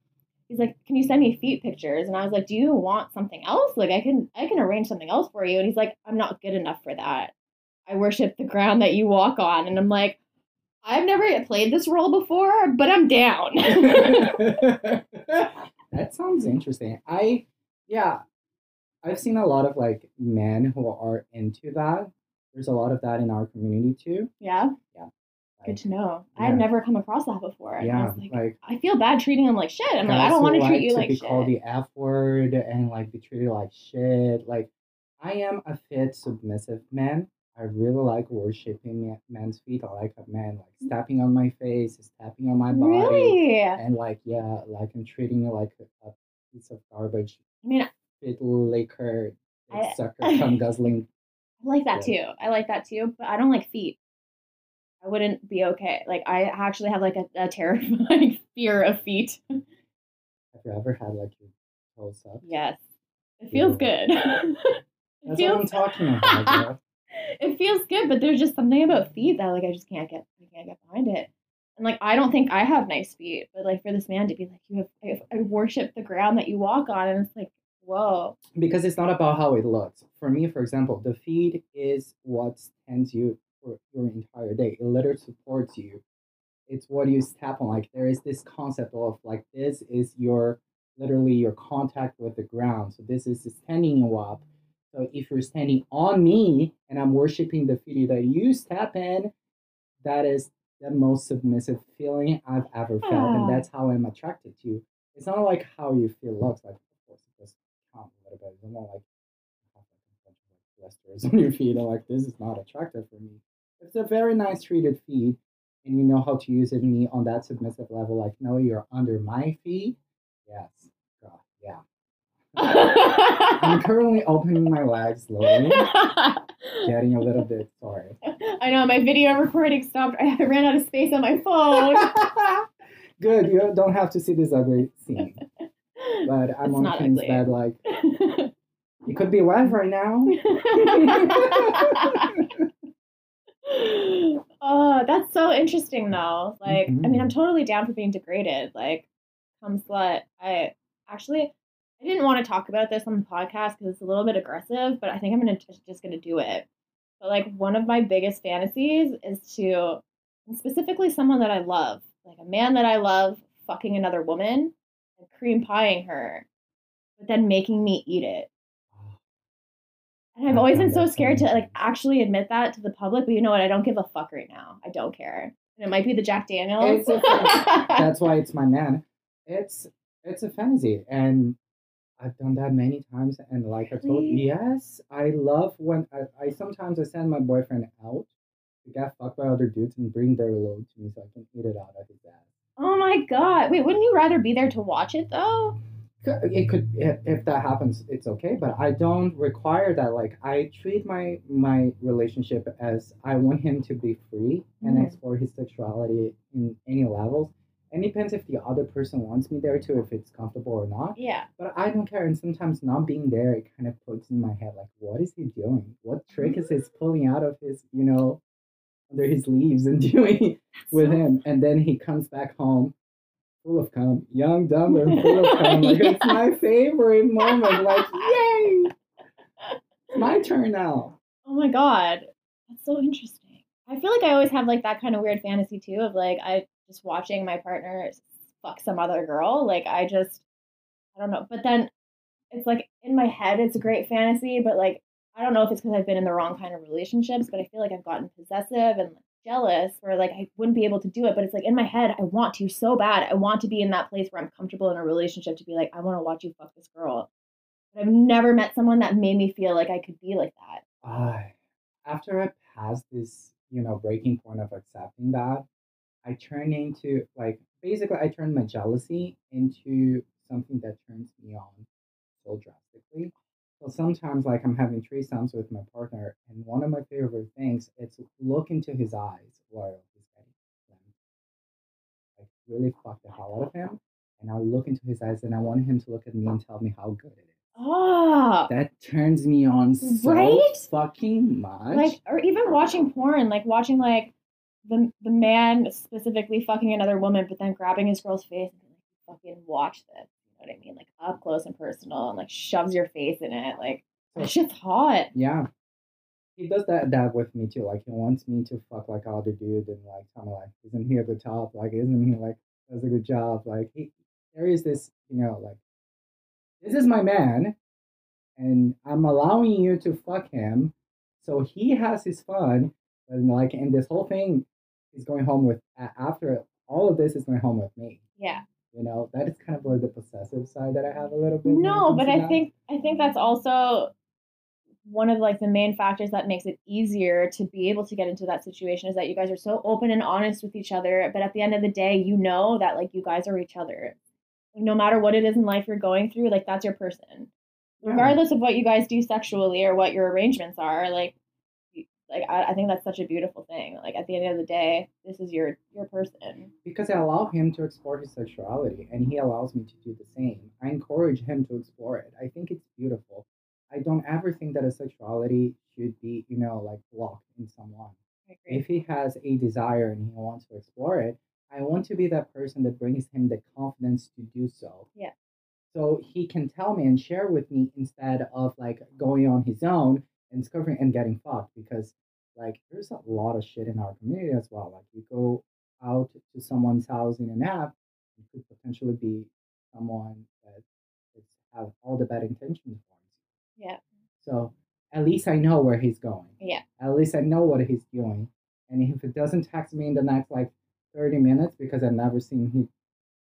he's like, Can you send me feet pictures? And I was like, Do you want something else? Like I can I can arrange something else for you. And he's like, I'm not good enough for that. I worship the ground that you walk on. And I'm like, I've never played this role before, but I'm down.
that sounds interesting. I yeah, I've seen a lot of like men who are into that. There's a lot of that in our community too.
yeah. Yeah.
Good
to know.
yeah.
I've never come across that before. And I
yeah,
was like,
like
I feel bad treating them like shit. I'm like, I don't want to treat
like
you
to
like
be
shit.
called the F word and like be treated like shit. Like I am a fit, submissive man. I really like worshiping men's feet. I like a man like mm. stepping on my face, stepping on my body,
Really?
and like yeah, like I'm treating it like a, a piece of garbage,
I mean, I
fit liquor,
I-
sucker cum guzzling.
I like that
Yeah.
too. I like that too, but I don't like feet. I wouldn't be okay. Like I actually have like a, a terrifying fear of feet.
Have you ever had like your toes up?
yes. It feels good. it
That's what I'm
feels
talking about.
it feels good, but there's just something about feet that like I just can't get I can't get behind it. And like I don't think I have nice feet, but like for this man to be like you have I, I worship the ground that you walk on, and it's like whoa.
because it's not about how it looks. For me, for example, the feed is what stands you for your entire day. It literally supports you. It's what you step on. Like there is this concept of like this is your literally your contact with the ground. So this is standing you up. So if you're standing on me and I'm worshiping the feet that you step in, that is the most submissive feeling I've ever felt,
Ah.
and that's how I'm attracted to you. It's not like how you feel looks like. Of course, it does count a little bit. It's not like have like a bunch of like blisters on your feet. and like this is not attractive for me. It's a very nice treated feet, and you know how to use it me on that submissive level. Like, no, you're under my feet. Yes, God, yeah. I'm currently opening my legs slowly, getting a little bit sorry.
I know my video recording stopped. I ran out of space on my phone.
Good, you don't have to see this ugly scene. But I'm
It's
on
not
King's
ugly.
bed, like, you could be wet right now.
oh, that's so interesting though. Like, I mean,
Mhm.
I'm totally down for being degraded. Like, come slut. I actually, I didn't want to talk about this on the podcast because it's a little bit aggressive, but I think I'm gonna just, just gonna do it. But like, one of my biggest fantasies is to, specifically someone that I love, like a man that I love, fucking another woman and cream pieing her, but then making me eat it. Oh. And I've always been so scared to like actually admit that to the public, but you know what? I don't give a fuck right now. I don't care. And it might be the Jack Daniels.
That's why it's my man. It's it's a fantasy, and I've done that many times. And like I told
Really?
yes, I love when I, I sometimes I send my boyfriend out to get fucked by other dudes and bring their load to me so I can eat it out of his ass.
oh my god! Wait, wouldn't you rather be there to watch it though?
It could if, if that happens, it's okay. But I don't require that. Like I treat my my relationship as I want him to be free and
Mhm.
explore his sexuality in any levels. And it depends if the other person wants me there too, if it's comfortable or not.
Yeah.
But I don't care. And sometimes not being there, it kind of puts in my head like, what is he doing? What trick is he pulling out of his, you know, under his leaves and doing with him? And then he comes back home full of cum, young, dumb, and full of cum. Like it's my favorite moment. Like, yay! It's my turn now.
Oh my god, that's so interesting. I feel like I always have like that kind of weird fantasy too of like I just watching my partner fuck some other girl. Like I just, I don't know. But then it's like in my head, it's a great fantasy, but like I don't know if it's because I've been in the wrong kind of relationships, but I feel like I've gotten possessive and jealous where like I wouldn't be able to do it. But it's like in my head, I want to so bad. I want to be in that place where I'm comfortable in a relationship to be like, I want to watch you fuck this girl. But I've never met someone that made me feel like I could be like that.
I after I passed this, you know, breaking point of accepting that, I turned into like basically I turned my jealousy into something that turns me on so drastically. So sometimes like I'm having threesomes with my partner and one of my favorite things is look into his eyes while he's getting them. Like really fuck the hell out of him. And I look into his eyes and I want him to look at me and tell me how good it is.
Oh,
That turns me on so
Right?
fucking much.
like or even watching porn, like watching like the the man specifically fucking another woman, but then grabbing his girl's face and like, "Fucking watch this." Know what I mean? Like up close and personal, and like shoves your face in it. Like that shit's hot.
Yeah. He does that that with me too. Like he wants me to fuck like other dude and like tell me like, isn't he a good top? Like isn't he like does a good job? Like he there is this, you know, like this is my man and I'm allowing you to fuck him. So he has his fun. And like in this whole thing, he's going home with after all of this is going home with me.
Yeah.
You know, that is kind of like the possessive side that I have a little bit.
No, but I
that.
think I think that's also one of like the main factors that makes it easier to be able to get into that situation is that you guys are so open and honest with each other but at the end of the day you know that like you guys are each other no matter what it is in life you're going through like that's your person regardless of what you guys do sexually or what your arrangements are like like I, I think that's such a beautiful thing like at the end of the day this is your your person
because I allow him to explore his sexuality and he allows me to do the same. I encourage him to explore it. I think it's beautiful. I don't ever think that a sexuality should be, you know, like blocked in someone.
I agree.
If he has a desire and he wants to explore it, I want to be that person that brings him the confidence to do so.
Yeah.
So he can tell me and share with me instead of like going on his own and discovering and getting fucked because like there's a lot of shit in our community as well. Like you go out to someone's house in an app, it could potentially be someone that have all the bad intentions for you.
Yeah.
So at least I know where he's going.
Yeah.
At least I know what he's doing. And if it doesn't text me in the next like 30 minutes, because I've never seen he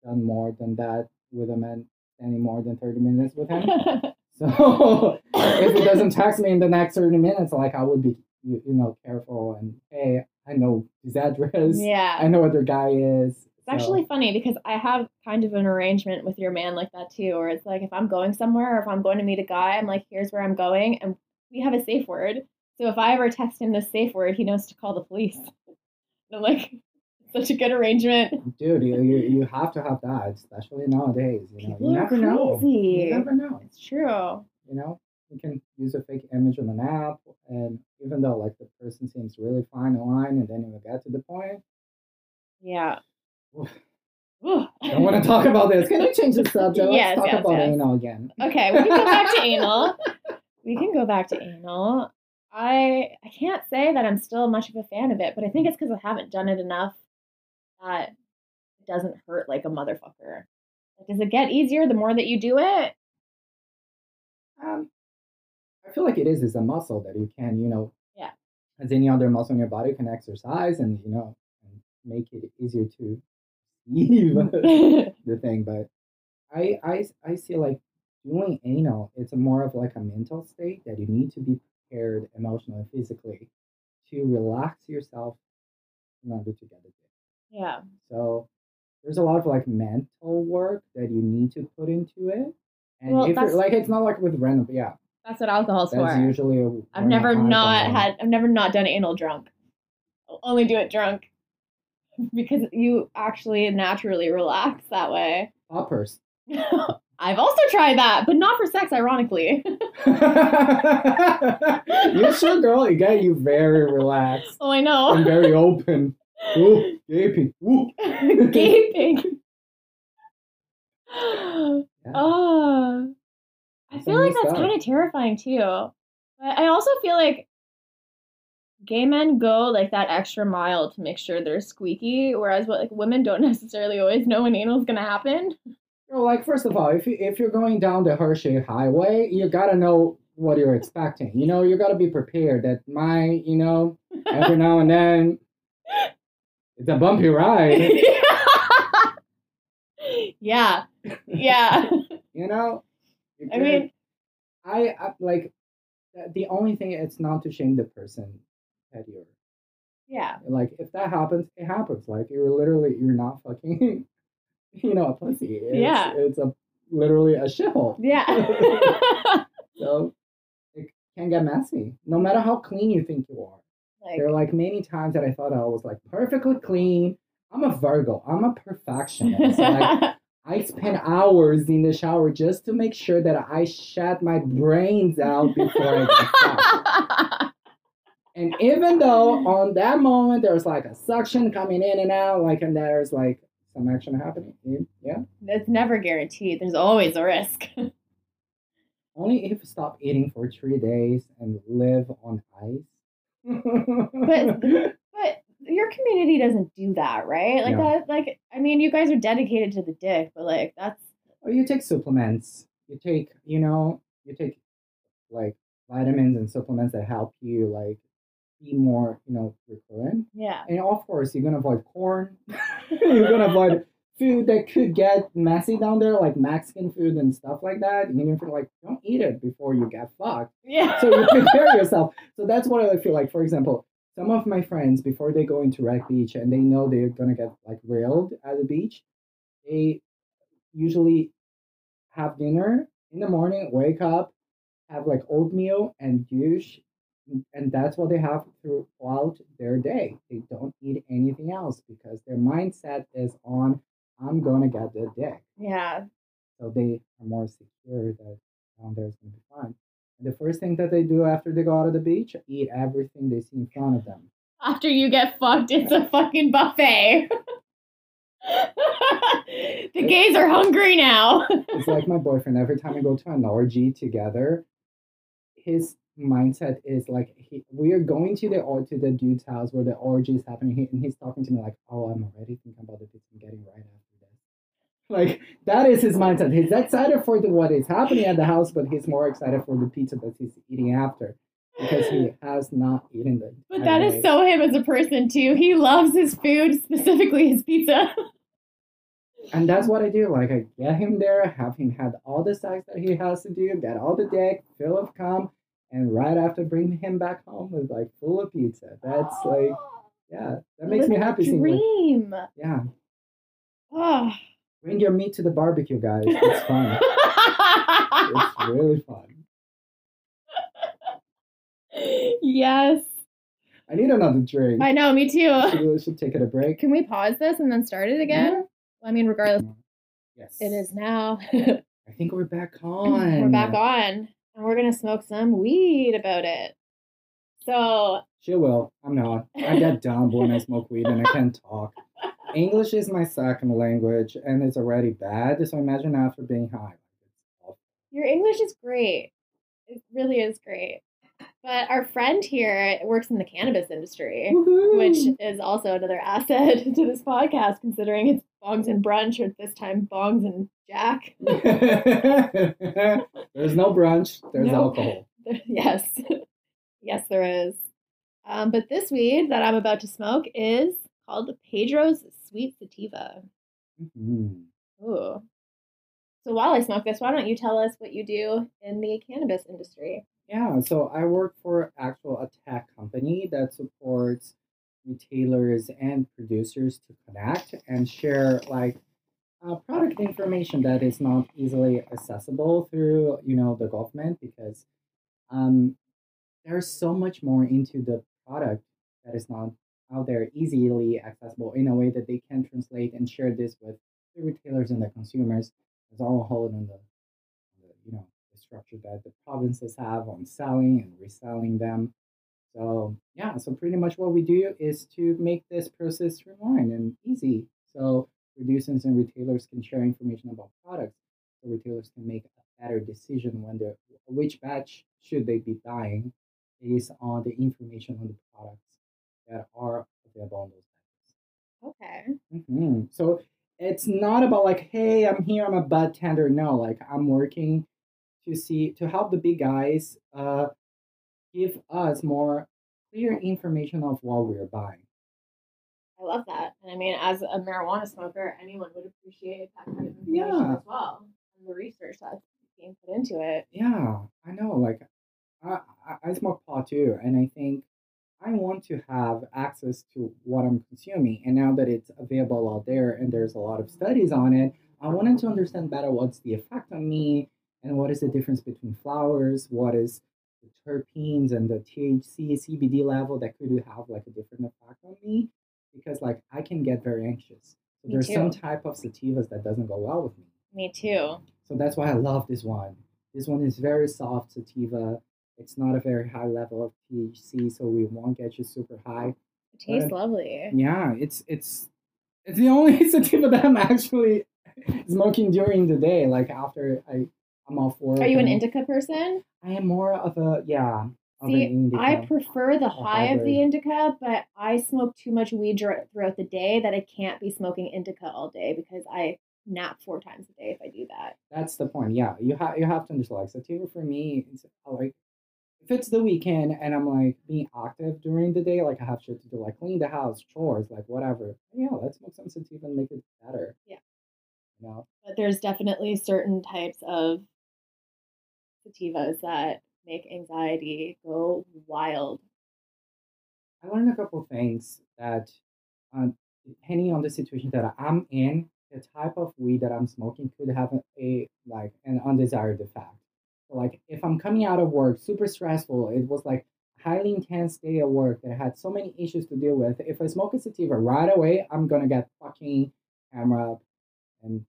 done more than that with a man any more than 30 minutes with him. So if he doesn't text me in the next 30 minutes, like I would be, you, you know, careful and hey, I know his address.
yeah
I know what their guy is.
It's actually funny because I have kind of an arrangement with your man like that too, where it's like if I'm going somewhere or if I'm going to meet a guy, I'm like, here's where I'm going, and we have a safe word. So if I ever text him this safe word, he knows to call the police. And I'm like, such a good arrangement.
dude, you, you you have to have that, especially nowadays. You know,
People
you never know.
crazy.
You never know.
It's true.
You know, you can use a fake image on an app, and even though like the person seems really fine in line, and then you get to the point,
Yeah.
Oof. I don't want to talk about this. Can you change the subject? Let's
Yes,
talk
yes,
about
yes.
anal again.
Okay, we can go back to anal. We can go back to anal. I I can't say that I'm still much of a fan of it, but I think it's because I haven't done it enough that it doesn't hurt like a motherfucker. Like, does it get easier the more that you do it?
Um, I feel like it is It's a muscle that you can, you know,
Yeah.
as any other muscle in your body, can exercise and you know and make it easier to leave the thing. But I I I see like doing anal. It's more of like a mental state that you need to be prepared emotionally, and physically, to relax yourself in order to get it.
Yeah.
So there's a lot of like mental work that you need to put into it. And
Well,
if you're, like it's not like with random, yeah,
That's what alcohol's
that's
for.
usually. A,
I've never not
something.
had I've never not done anal drunk. I'll only do it drunk. Because you actually naturally relax that way.
poppers.
I've also tried that, but not for sex, ironically.
you sure, girl? You get you very relaxed
oh, I know.
and very open. Ooh, gaping. Ooh.
Gaping. Oh, I feel like that's kind of terrifying too. But I also feel like gay men go like that extra mile to make sure they're squeaky, whereas what like women don't necessarily always know when anal's gonna happen.
Well, like first of all, if you if you're going down the Hershey Highway, you gotta know what you're expecting. You know, you gotta be prepared that my, you know, every now and then it's a bumpy ride.
yeah, yeah.
You know, You
I mean,
I, I like the- the only thing it's not to shame the person that you're
yeah,
like if that happens, it happens. Like you're literally you're not fucking, you know, a pussy. It's,
Yeah.
it's a literally a shithole.
yeah.
So it can get messy, no matter how clean you think you are.
Like,
There are like many times that I thought I was like perfectly clean. I'm a Virgo. I'm a perfectionist. like I spend hours in the shower just to make sure that I shut my brains out before I. And even though on that moment there's like a suction coming in and out, like and there's like some action happening, yeah.
it's never guaranteed. There's always a risk.
Only if you stop eating for three days and live on ice.
But- But your community doesn't do that, right? Like that like I mean you guys are dedicated to the dick, but like that's
or you take supplements. You take, you know, you take like vitamins and supplements that help you like be more, you know, recurrent.
yeah.
And of course, you're gonna avoid corn. you're gonna avoid food that could get messy down there, like Mexican food and stuff like that. You know, like don't eat it before you get fucked.
Yeah.
So you prepare yourself. So that's what I feel like. For example, some of my friends before they go into Wreck Beach and they know they're gonna get like railed at the beach, they usually have dinner in the morning, wake up, have like oatmeal and douche, and that's what they have throughout their day. They don't eat anything else because their mindset is on I'm gonna get the dick.
Yeah.
So they are more secure that down there is gonna be fine. And the first thing that they do after they go out of the beach, eat everything they see in front of them.
After you get fucked, it's a fucking buffet. the gays are hungry now.
It's like my boyfriend. Every time we go to an orgy together, his mindset is like he, we are going to the or to the dude's house where the orgy is happening, he, and he's talking to me like, "Oh, I'm already thinking about the bits I'm getting right after this." Like that is his mindset. He's excited for the, what is happening at the house, but he's more excited for the pizza that he's eating after because he has not eaten the.
But that is so him as a person too. He loves his food, specifically his pizza.
And that's what I do. Like I get him there, have him had all the sex that he has to do, get all the dick, fill of cum, and right after bring him back home with like full of pizza. That's like yeah, that makes me happy.
the
seeing, like,
Dream.
yeah,
Oh.
bring your meat to the barbecue, guys. It's fun. it's really fun.
yes.
I need another drink.
I know, me too.
Should we should take it a break.
Can we pause this and then start it again? I mean, regardless,
Yes,
it is now.
I think we're back on.
We're back on, and we're gonna smoke some weed about it. So,
She will. I'm not. I get dumb when I smoke weed and I can't talk. English is my second language and it's already bad. So imagine after being high.
Your English is great. It really is great. But our friend here works in the cannabis industry, which is also another asset to this podcast, considering it's bongs and brunch, or this time bongs and Jack.
there's no brunch. There's alcohol.
yes, yes, there is. Um, but this weed that I'm about to smoke is called Pedro's Sweet Sativa.
Mhm.
Ooh. So while I smoke this, why don't you tell us what you do in the cannabis industry?
Yeah, so I work for actual a tech company that supports retailers and producers to connect and share like uh, product information that is not easily accessible through you know the government because um, there's so much more into the product that is not out there easily accessible in a way that they can translate and share this with the retailers and the consumers. There's all a hold on the, on the you know the structure that the provinces have on selling and reselling them. So yeah, so pretty much what we do is to make this process streamlined and easy. So producers and retailers can share information about products, so retailers can make a better decision when they're which batch should they be buying based on the information on the products that are available on those batches.
Okay.
hmm So it's not about like, hey, I'm here, I'm a bud tender. No, like I'm working to see to help the big guys uh, give us more clear information of what we're buying.
I love that. And I mean, as a marijuana smoker, anyone would appreciate that kind of information
Yeah.
as well. And the research that's being put into it.
Yeah, I know. Like, I, I, I smoke pot too, and I think I want to have access to what I'm consuming. And now that it's available out there and there's a lot of studies on it, I wanted to understand better what's the effect on me and what is the difference between flowers, what is the terpenes and the THC, CBD level that could have like a different effect on me because like I can get very anxious. So
Me
there's some type of sativas that doesn't go well with me.
Me too.
So that's why I love this one. This one is very soft sativa. It's not a very high level of THC, so we won't get you super high.
It tastes
But-
lovely.
Yeah, it's it's it's the only sativa that I'm actually smoking during the day. Like after I I'm off work.
Are you an indica person?
I am more of a yeah. Of
See. I prefer the high of the indica, but I smoke too much weed throughout the day that I can't be smoking indica all day because I nap four times a day if I do that.
That's the point. Yeah, you have you have to understand. Like sativa for me, it's like if it's the weekend and I'm like being active during the day, like I have shit to do, like clean the house, chores, like whatever. Yeah, let's smoke some sativa and make it better.
Yeah.
You know,
But there's definitely certain types of sativas that make anxiety go wild.
I learned a couple things that, uh, depending on the situation that I'm in, the type of weed that I'm smoking could have a, a like an undesired effect. So like if I'm coming out of work super stressful, it was like highly intense day of work that I had so many issues to deal with. If I smoke a sativa right away, I'm gonna get fucking camera up and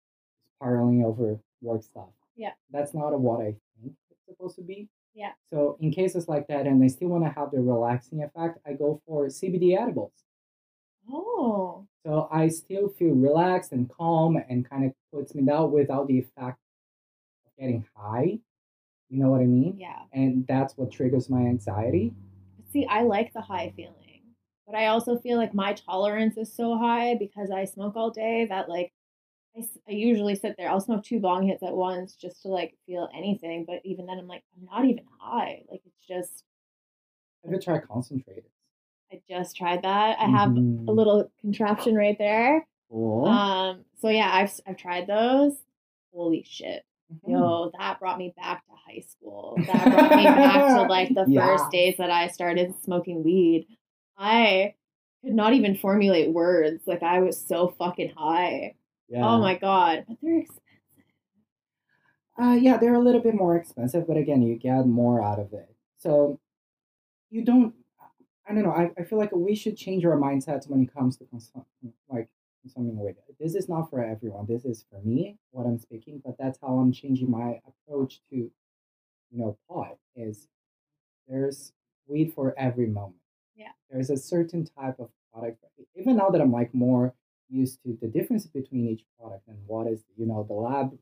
spiraling over work stuff.
Yeah.
That's not what I supposed to be.
Yeah.
So in cases like that, and I still want to have the relaxing effect, I go for CBD edibles.
Oh.
So I still feel relaxed and calm and kind of puts me down without the effect of getting high. You know what I mean?
Yeah.
And that's what triggers my anxiety.
See, I like the high feeling, but I also feel like my tolerance is so high because I smoke all day that like I, I usually sit there. I'll smoke two bong hits at once just to like feel anything, but even then I'm like I'm not even high. Like it's just
Have you try concentrated?
I just tried that. I have a little contraption right there.
Cool.
Um so yeah, I've I've tried those. Holy shit.
Mhm.
Yo, that brought me back to high school. That brought me back to like the
Yeah.
first days that I started smoking weed. I could not even formulate words. Like I was so fucking high.
Yeah.
Oh my god. But they're expensive.
Uh, yeah, they're a little bit more expensive, but again, you get more out of it. So you don't. I don't know. I, I feel like we should change our mindsets when it comes to consum- like consuming weed. This is not for everyone. This is for me, what I'm speaking. But that's how I'm changing my approach to, you know, pot. Is there's weed for every moment.
Yeah.
There's a certain type of product. Even now that I'm like more used to the difference between each product and what is you know the lab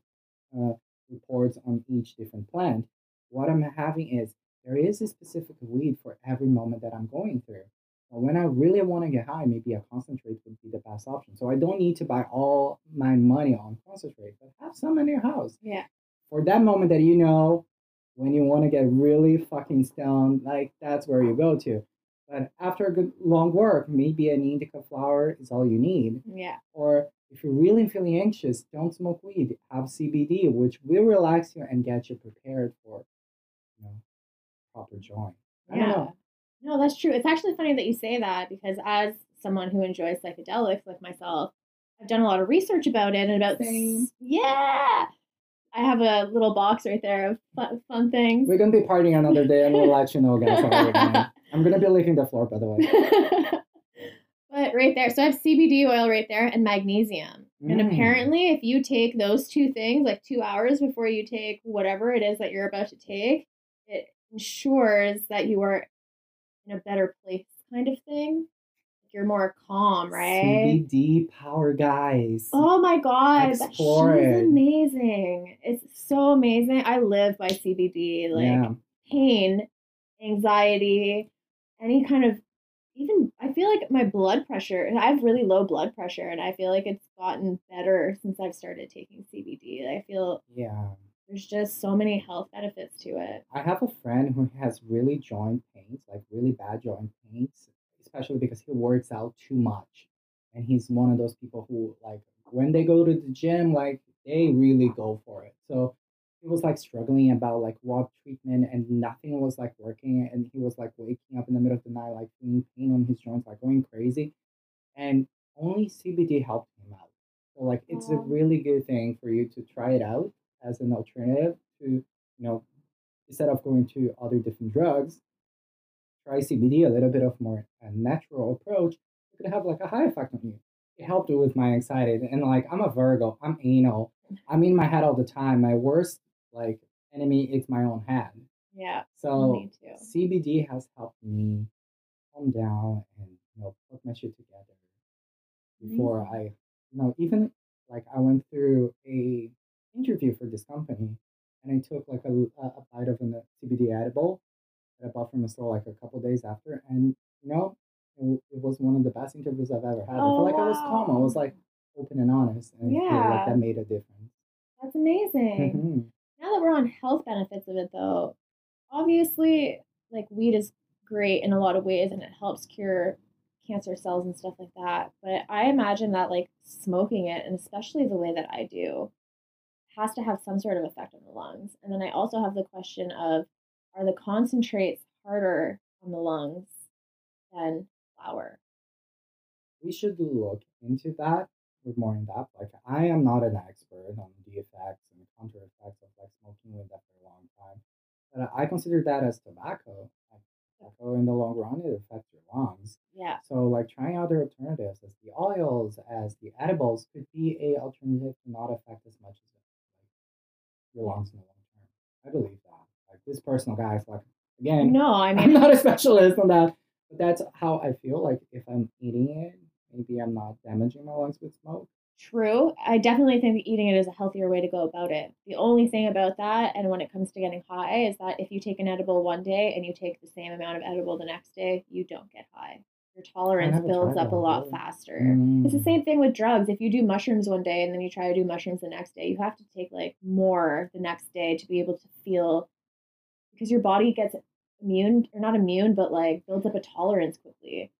uh, reports on each different plant. What I'm having is there is a specific weed for every moment that I'm going through. But when I really want to get high, maybe a concentrate would be the best option. So I don't need to buy all my money on concentrate, but have some in your house
Yeah.
for that moment that you know when you want to get really fucking stoned, like that's where you go to. But after a good long work, maybe an indica flower is all you need.
Yeah.
Or if you're really feeling anxious, don't smoke weed. Have CBD, which will relax you and get you prepared for, you know, proper joint. I
Yeah.
know.
No, that's true. It's actually funny that you say that because as someone who enjoys psychedelics like myself, I've done a lot of research about it and about
Same.
yeah. I have a little box right there of fun, fun things.
We're gonna be partying another day, and we'll let you know, guys. I'm gonna be licking the floor, by the way.
but right there, so I have CBD oil right there and magnesium. And
Mm.
apparently, if you take those two things like two hours before you take whatever it is that you're about to take, it ensures that you are in a better place, kind of thing. You're more calm, right?
CBD power, guys.
Oh my god,
Explore it.
amazing. It's so amazing. I live by CBD. Like
yeah.
pain, anxiety, any kind of even I feel like my blood pressure, I have really low blood pressure and I feel like it's gotten better since I've started taking CBD. I feel
Yeah.
there's just so many health benefits to it.
I have a friend who has really joint pains, like really bad joint pains, especially because he works out too much. And he's one of those people who, like, when they go to the gym, like, they really go for it. So he was like struggling about like what treatment and nothing was like working. And he was like waking up in the middle of the night, like feeling pain on his joints, like going crazy. And only CBD helped him out. So, like, it's a really good thing for you to try it out as an alternative to, you know, instead of going to other different drugs, try CBD, a little bit of more a natural approach. It could have like a high effect on you. It helped with my anxiety. And like, I'm a Virgo, I'm anal. Mm-hmm. I'm in my head all the time. My worst like enemy is my own head.
Yeah,
So. CBD has helped me calm down and you know put my shit together before
Amazing.
I you know even like I went through a interview for this company and I took like a, a a bite of a uh, CBD edible that I bought from a store like a couple days after and you know it, it was one of the best interviews I've ever had. I
Oh,
felt like I was calm. I was like open and honest and I feel
Yeah.
like that made a difference.
That's amazing.
Mhm.
now that we're on health benefits of it though obviously like weed is great in a lot of ways and it helps cure cancer cells and stuff like that. But I imagine that like smoking it, and especially the way that I do, has to have some sort of effect on the lungs. And then I also have the question of are the concentrates harder on the lungs than flower?
We should look into that with more in depth. Like I am not an expert on the effects and counter effects of like smoking with that for a long time, but I consider that as tobacco. Like, tobacco in the long run it affects your lungs.
Yeah.
So like trying other alternatives as the oils, as the edibles could be a alternative to not affect as much as like your lungs in the long term. I believe that. Like this personal guy is like again.
No, I mean
I'm not a specialist on that, but that's how I feel. Like if I'm eating it, maybe I'm not damaging my lungs with smoke.
True. I definitely think that eating it is a healthier way to go about it. The only thing about that, and when it comes to getting high, is that if you take an edible one day and you take the same amount of edible the next day, you don't get high. Your tolerance builds up a lot
really.
faster. It's the
Mm.
same thing with drugs. If you do mushrooms one day and then you try to do mushrooms the next day, you have to take like more the next day to be able to feel because your body gets immune or not immune, but like builds up a tolerance quickly.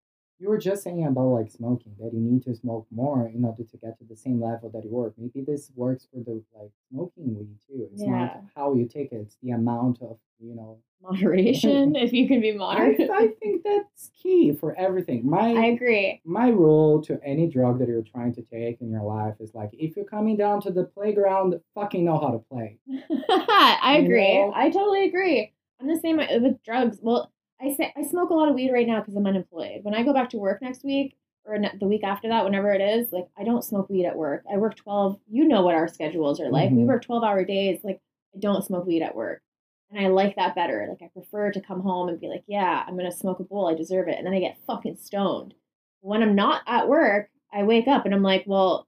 You were just saying about like smoking that you need to smoke more in order to get to the same level that you work. Maybe this works for the like smoking weed too. It's
Yeah.
not how you take it; it's the amount of you know.
Moderation, if you can be
I,
moderate.
I think that's key for everything. My
I agree.
my rule to any drug that you're trying to take in your life is like if you're coming down to the playground, fucking know how to play.
I
You
agree.
know?
I totally agree. I'm the same with drugs. Well, I say I smoke a lot of weed right now because I'm unemployed. When I go back to work next week or the week after that, whenever it is, like I don't smoke weed at work. I work 12. You know what our schedules are like. We
Mhm.
work 12 hour days. Like I don't smoke weed at work. And I like that better. Like I prefer to come home and be like, yeah, I'm gonna smoke a bowl. I deserve it. And then I get fucking stoned. When I'm not at work, I wake up and I'm like, well,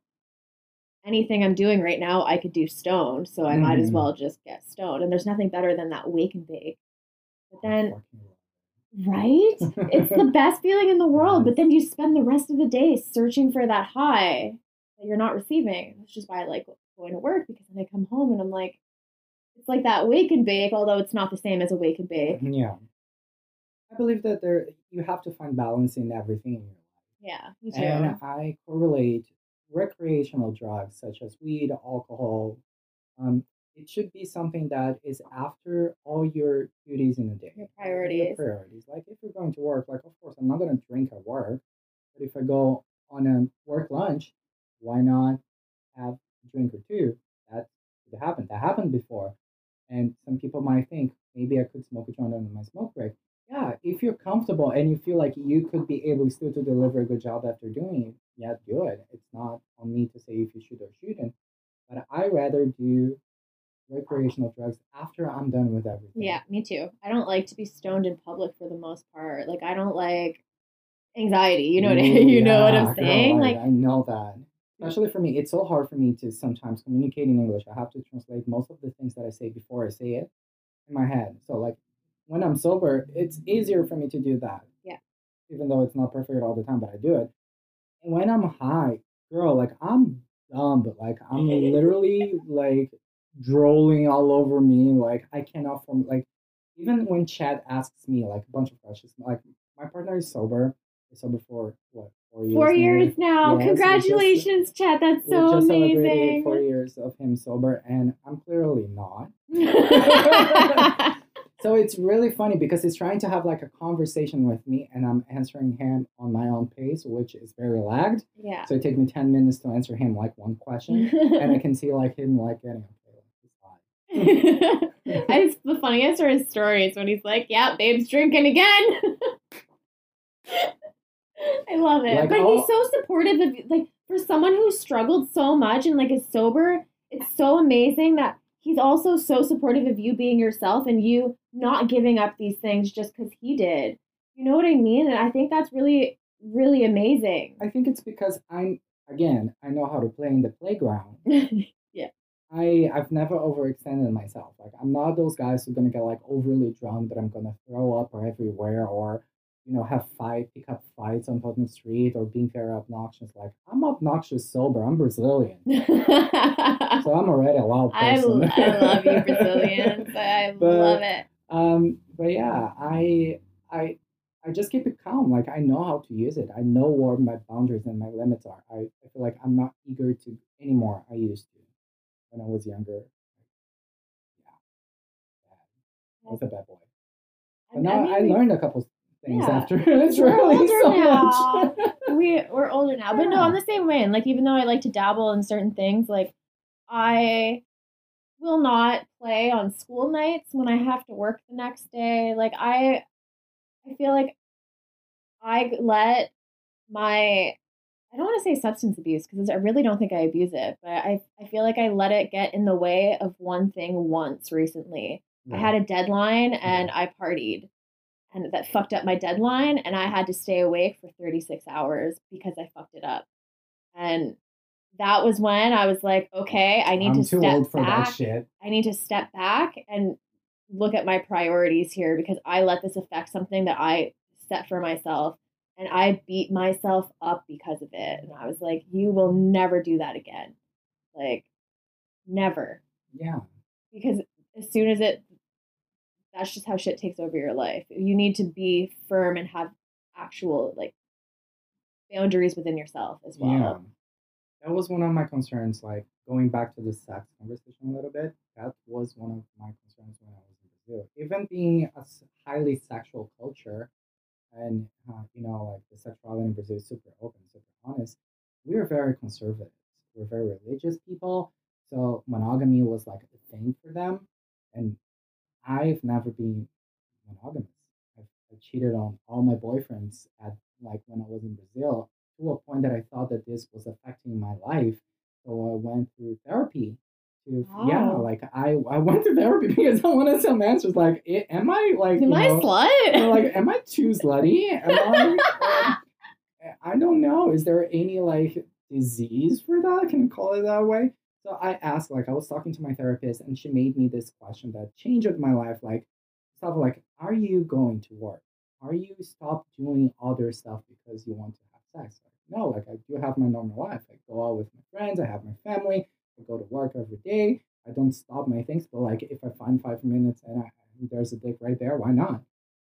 anything I'm doing right now, I could do stoned. So I might as
Mhm.
well just get stoned. And there's nothing better than that wake and bake. But then, right? It's the best feeling in the world. But then you spend the rest of the day searching for that high that you're not receiving. Which is why I like going to work because then I come home and I'm like, it's like that wake and bake, although it's not the same as a wake and bake.
Yeah. I believe that there you have to find balance in everything in your life.
Yeah, me too.
And I correlate recreational drugs such as weed, alcohol. Um, it should be something that is after all your duties in the day.
Your
Your
priorities.
priorities. Like if you're going to work, like of course I'm not gonna drink at work, but if I go on a work lunch, why not have a drink or two? That could happen. That happened before. And some people might think maybe I could smoke a joint on my smoke break. Yeah, if you're comfortable and you feel like you could be able still to deliver a good job after doing it, yeah, do it. It's not on me to say if you should or shouldn't. But I rather do recreational drugs after I'm done with everything.
Yeah, me too. I don't like to be stoned in public for the most part. Like I don't like anxiety. You know what I, you know what
yeah,
I'm
girl,
saying?
like,
Like
I know that. Especially for me, it's so hard for me to sometimes communicate in English. I have to translate most of the things that I say before I say it in my head. So like when I'm sober, it's easier for me to do that.
Yeah.
Even though it's not perfect all the time, but I do it. And when I'm high, girl, like I'm dumb, but like I'm literally like drooling all over me. Like I cannot form like even when Chad asks me like a bunch of questions, like my partner is sober. He's sober for what four years?
four
now?
years now.
Yes, we just-
Congratulations, Chad. That's so
just
amazing.
four years of him sober, and I'm clearly not. So it's really funny because he's trying to have like a conversation with me, and I'm answering him on my own pace, which is very lagged.
yeah.
So it takes me ten minutes to answer him like one question, and I can see like him like getting
it's the funniest are his stories when he's like, "Yeah, babe's drinking again." I love it,
Like,
but he's so supportive of like for someone who struggled so much and like is sober. It's so amazing that he's also so supportive of you being yourself and you not giving up these things just because he did. You know what I mean? And I think that's really, really amazing.
I think it's because I'm again I know how to play in the playground. I I've never overextended myself. Like I'm not those guys who are gonna get like overly drunk that I'm gonna throw up or everywhere or you know have fight pick up fights on public street or being very obnoxious. Like I'm obnoxious sober. I'm Brazilian, so I'm already a wild
I,
person.
I love you, Brazilians. I
But-
love it.
Um, but yeah, I I I just keep it calm. Like I know how to use it. I know where my boundaries and my limits are. I, I feel like I'm not eager to anymore. I used to when I was younger. Yeah, bad. I was a bad boy. But now I,
mean,
learned a couple things
Yeah.
after. it's
We're
really
older
so
now.
much.
we we're older now, but no, I'm the same way. And like, even though I like to dabble in certain things, like I will not play on school nights when I have to work the next day. Like I, I feel like I let my I don't want to say substance abuse because I really don't think I abuse it, but I I feel like I let it get in the way of one thing once recently. I had mm. a deadline and mm-hmm. I partied. And that fucked up my deadline and I had to stay awake for 36 hours because I fucked it up. And that was when I was like, okay, I need
I'm
to
too
step
old for
back.
that shit.
I need to step back and look at my priorities here because I let this affect something that I set for myself and I beat myself up because of it. And I was like, you will never do that again. Like, never.
Yeah.
Because as soon as it, that's just how shit takes over your life. You need to be firm and have actual, like, boundaries within yourself as well.
Yeah. That was one of my concerns, like going back to the sex conversation a little bit. That was one of my concerns when I was in Brazil. Even being a highly sexual culture, and uh, you know, like the sexuality in Brazil is super open, super honest. We are very conservative. We're very religious people, so monogamy was like a thing for them. And I've never been monogamous. I've, I cheated on all my boyfriends at like when I was in Brazil to a point that I thought that this was affecting my life. So I went through therapy. To yeah, like I I went to therapy because I want wanted some answers. Like, am I like
Am I
know,
slut?
Like, am I too slutty? Am I, um, I don't know. Is there any like disease for that? Can you call it that way? So I asked, like, I was talking to my therapist, and she made me this question that changed my life. Like, stuff like, are you going to work? Are you stop doing other stuff because you want to have sex? Like, no, like I do have my normal life. I go out with my friends. I have my family. I go to work every day. I don't stop my things, but like if I find five minutes and I, there's a dick right there, why not?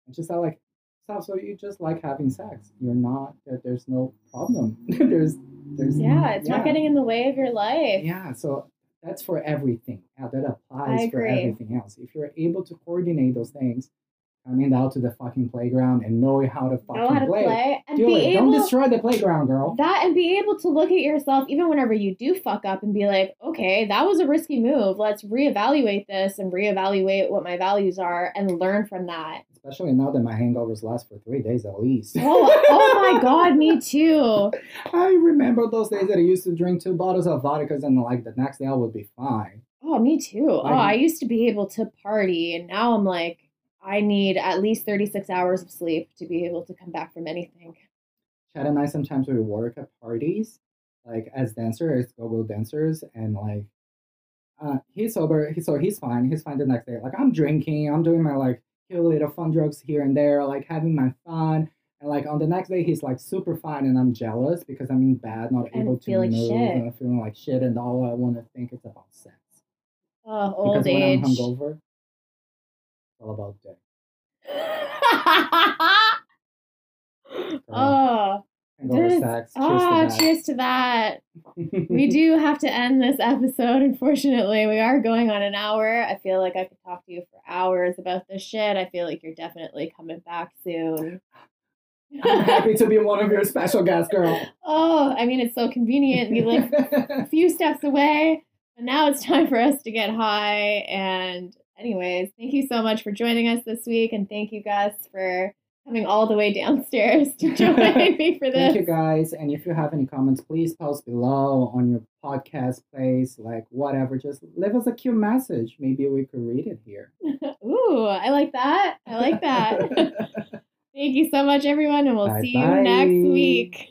And just that like stuff. So you just like having sex. You're not. There, there's no problem. there's there's
yeah, it's
yeah.
not getting in the way of your life.
Yeah, so that's for everything. Yeah, that applies for everything else. If you're able to coordinate those things, coming out to the fucking playground and knowing how to fucking
know how to
play,
play, and
do
be
it.
able
Don't destroy the playground, girl.
that and be able to look at yourself even whenever you do fuck up and be like, okay, that was a risky move. Let's reevaluate this and reevaluate what my values are and learn from that.
Especially now that my hangovers last for three days at least.
Oh, oh my god, me too.
I remember those days that I used to drink two bottles of vodka and like the next day I would be fine.
Oh, me too. Oh, I used to be able to party and now I'm like I need at least 36 hours of sleep to be able to come back from anything.
Chad and I sometimes we work at parties, like as dancers, go-go dancers, and like uh, he's sober, he, so he's fine. He's fine the next day. Like I'm drinking, I'm doing my like cute little fun drugs here and there, like having my fun. And like on the next day, he's like super fine, and I'm jealous because I'm in bed, not
And
able to
feel like
move,
shit.
and I'm feeling like shit, and all I want to think is about sex.
Oh, old
because when
age.
I'm hungover, all about dick. Girl.
oh,
sex.
ah,
Cheers
cheers to that.
to that.
we do have to end this episode, unfortunately. We are going on an hour. I feel like I could talk to you for hours about this shit. I feel like you're definitely coming back soon.
I'm happy to be one of your special guests, girl.
oh, I mean, it's so convenient. We live a few steps away, And now it's time for us to get high. And, anyways, thank you so much for joining us this week, and thank you, Gus, for coming all the way downstairs to join me for this.
Thank you guys. And if you have any comments, please post below on your podcast place, like whatever. Just leave us a cute message. Maybe we could read it here.
Ooh, I like that. I like that. Thank you so much, everyone, and we'll bye see you next week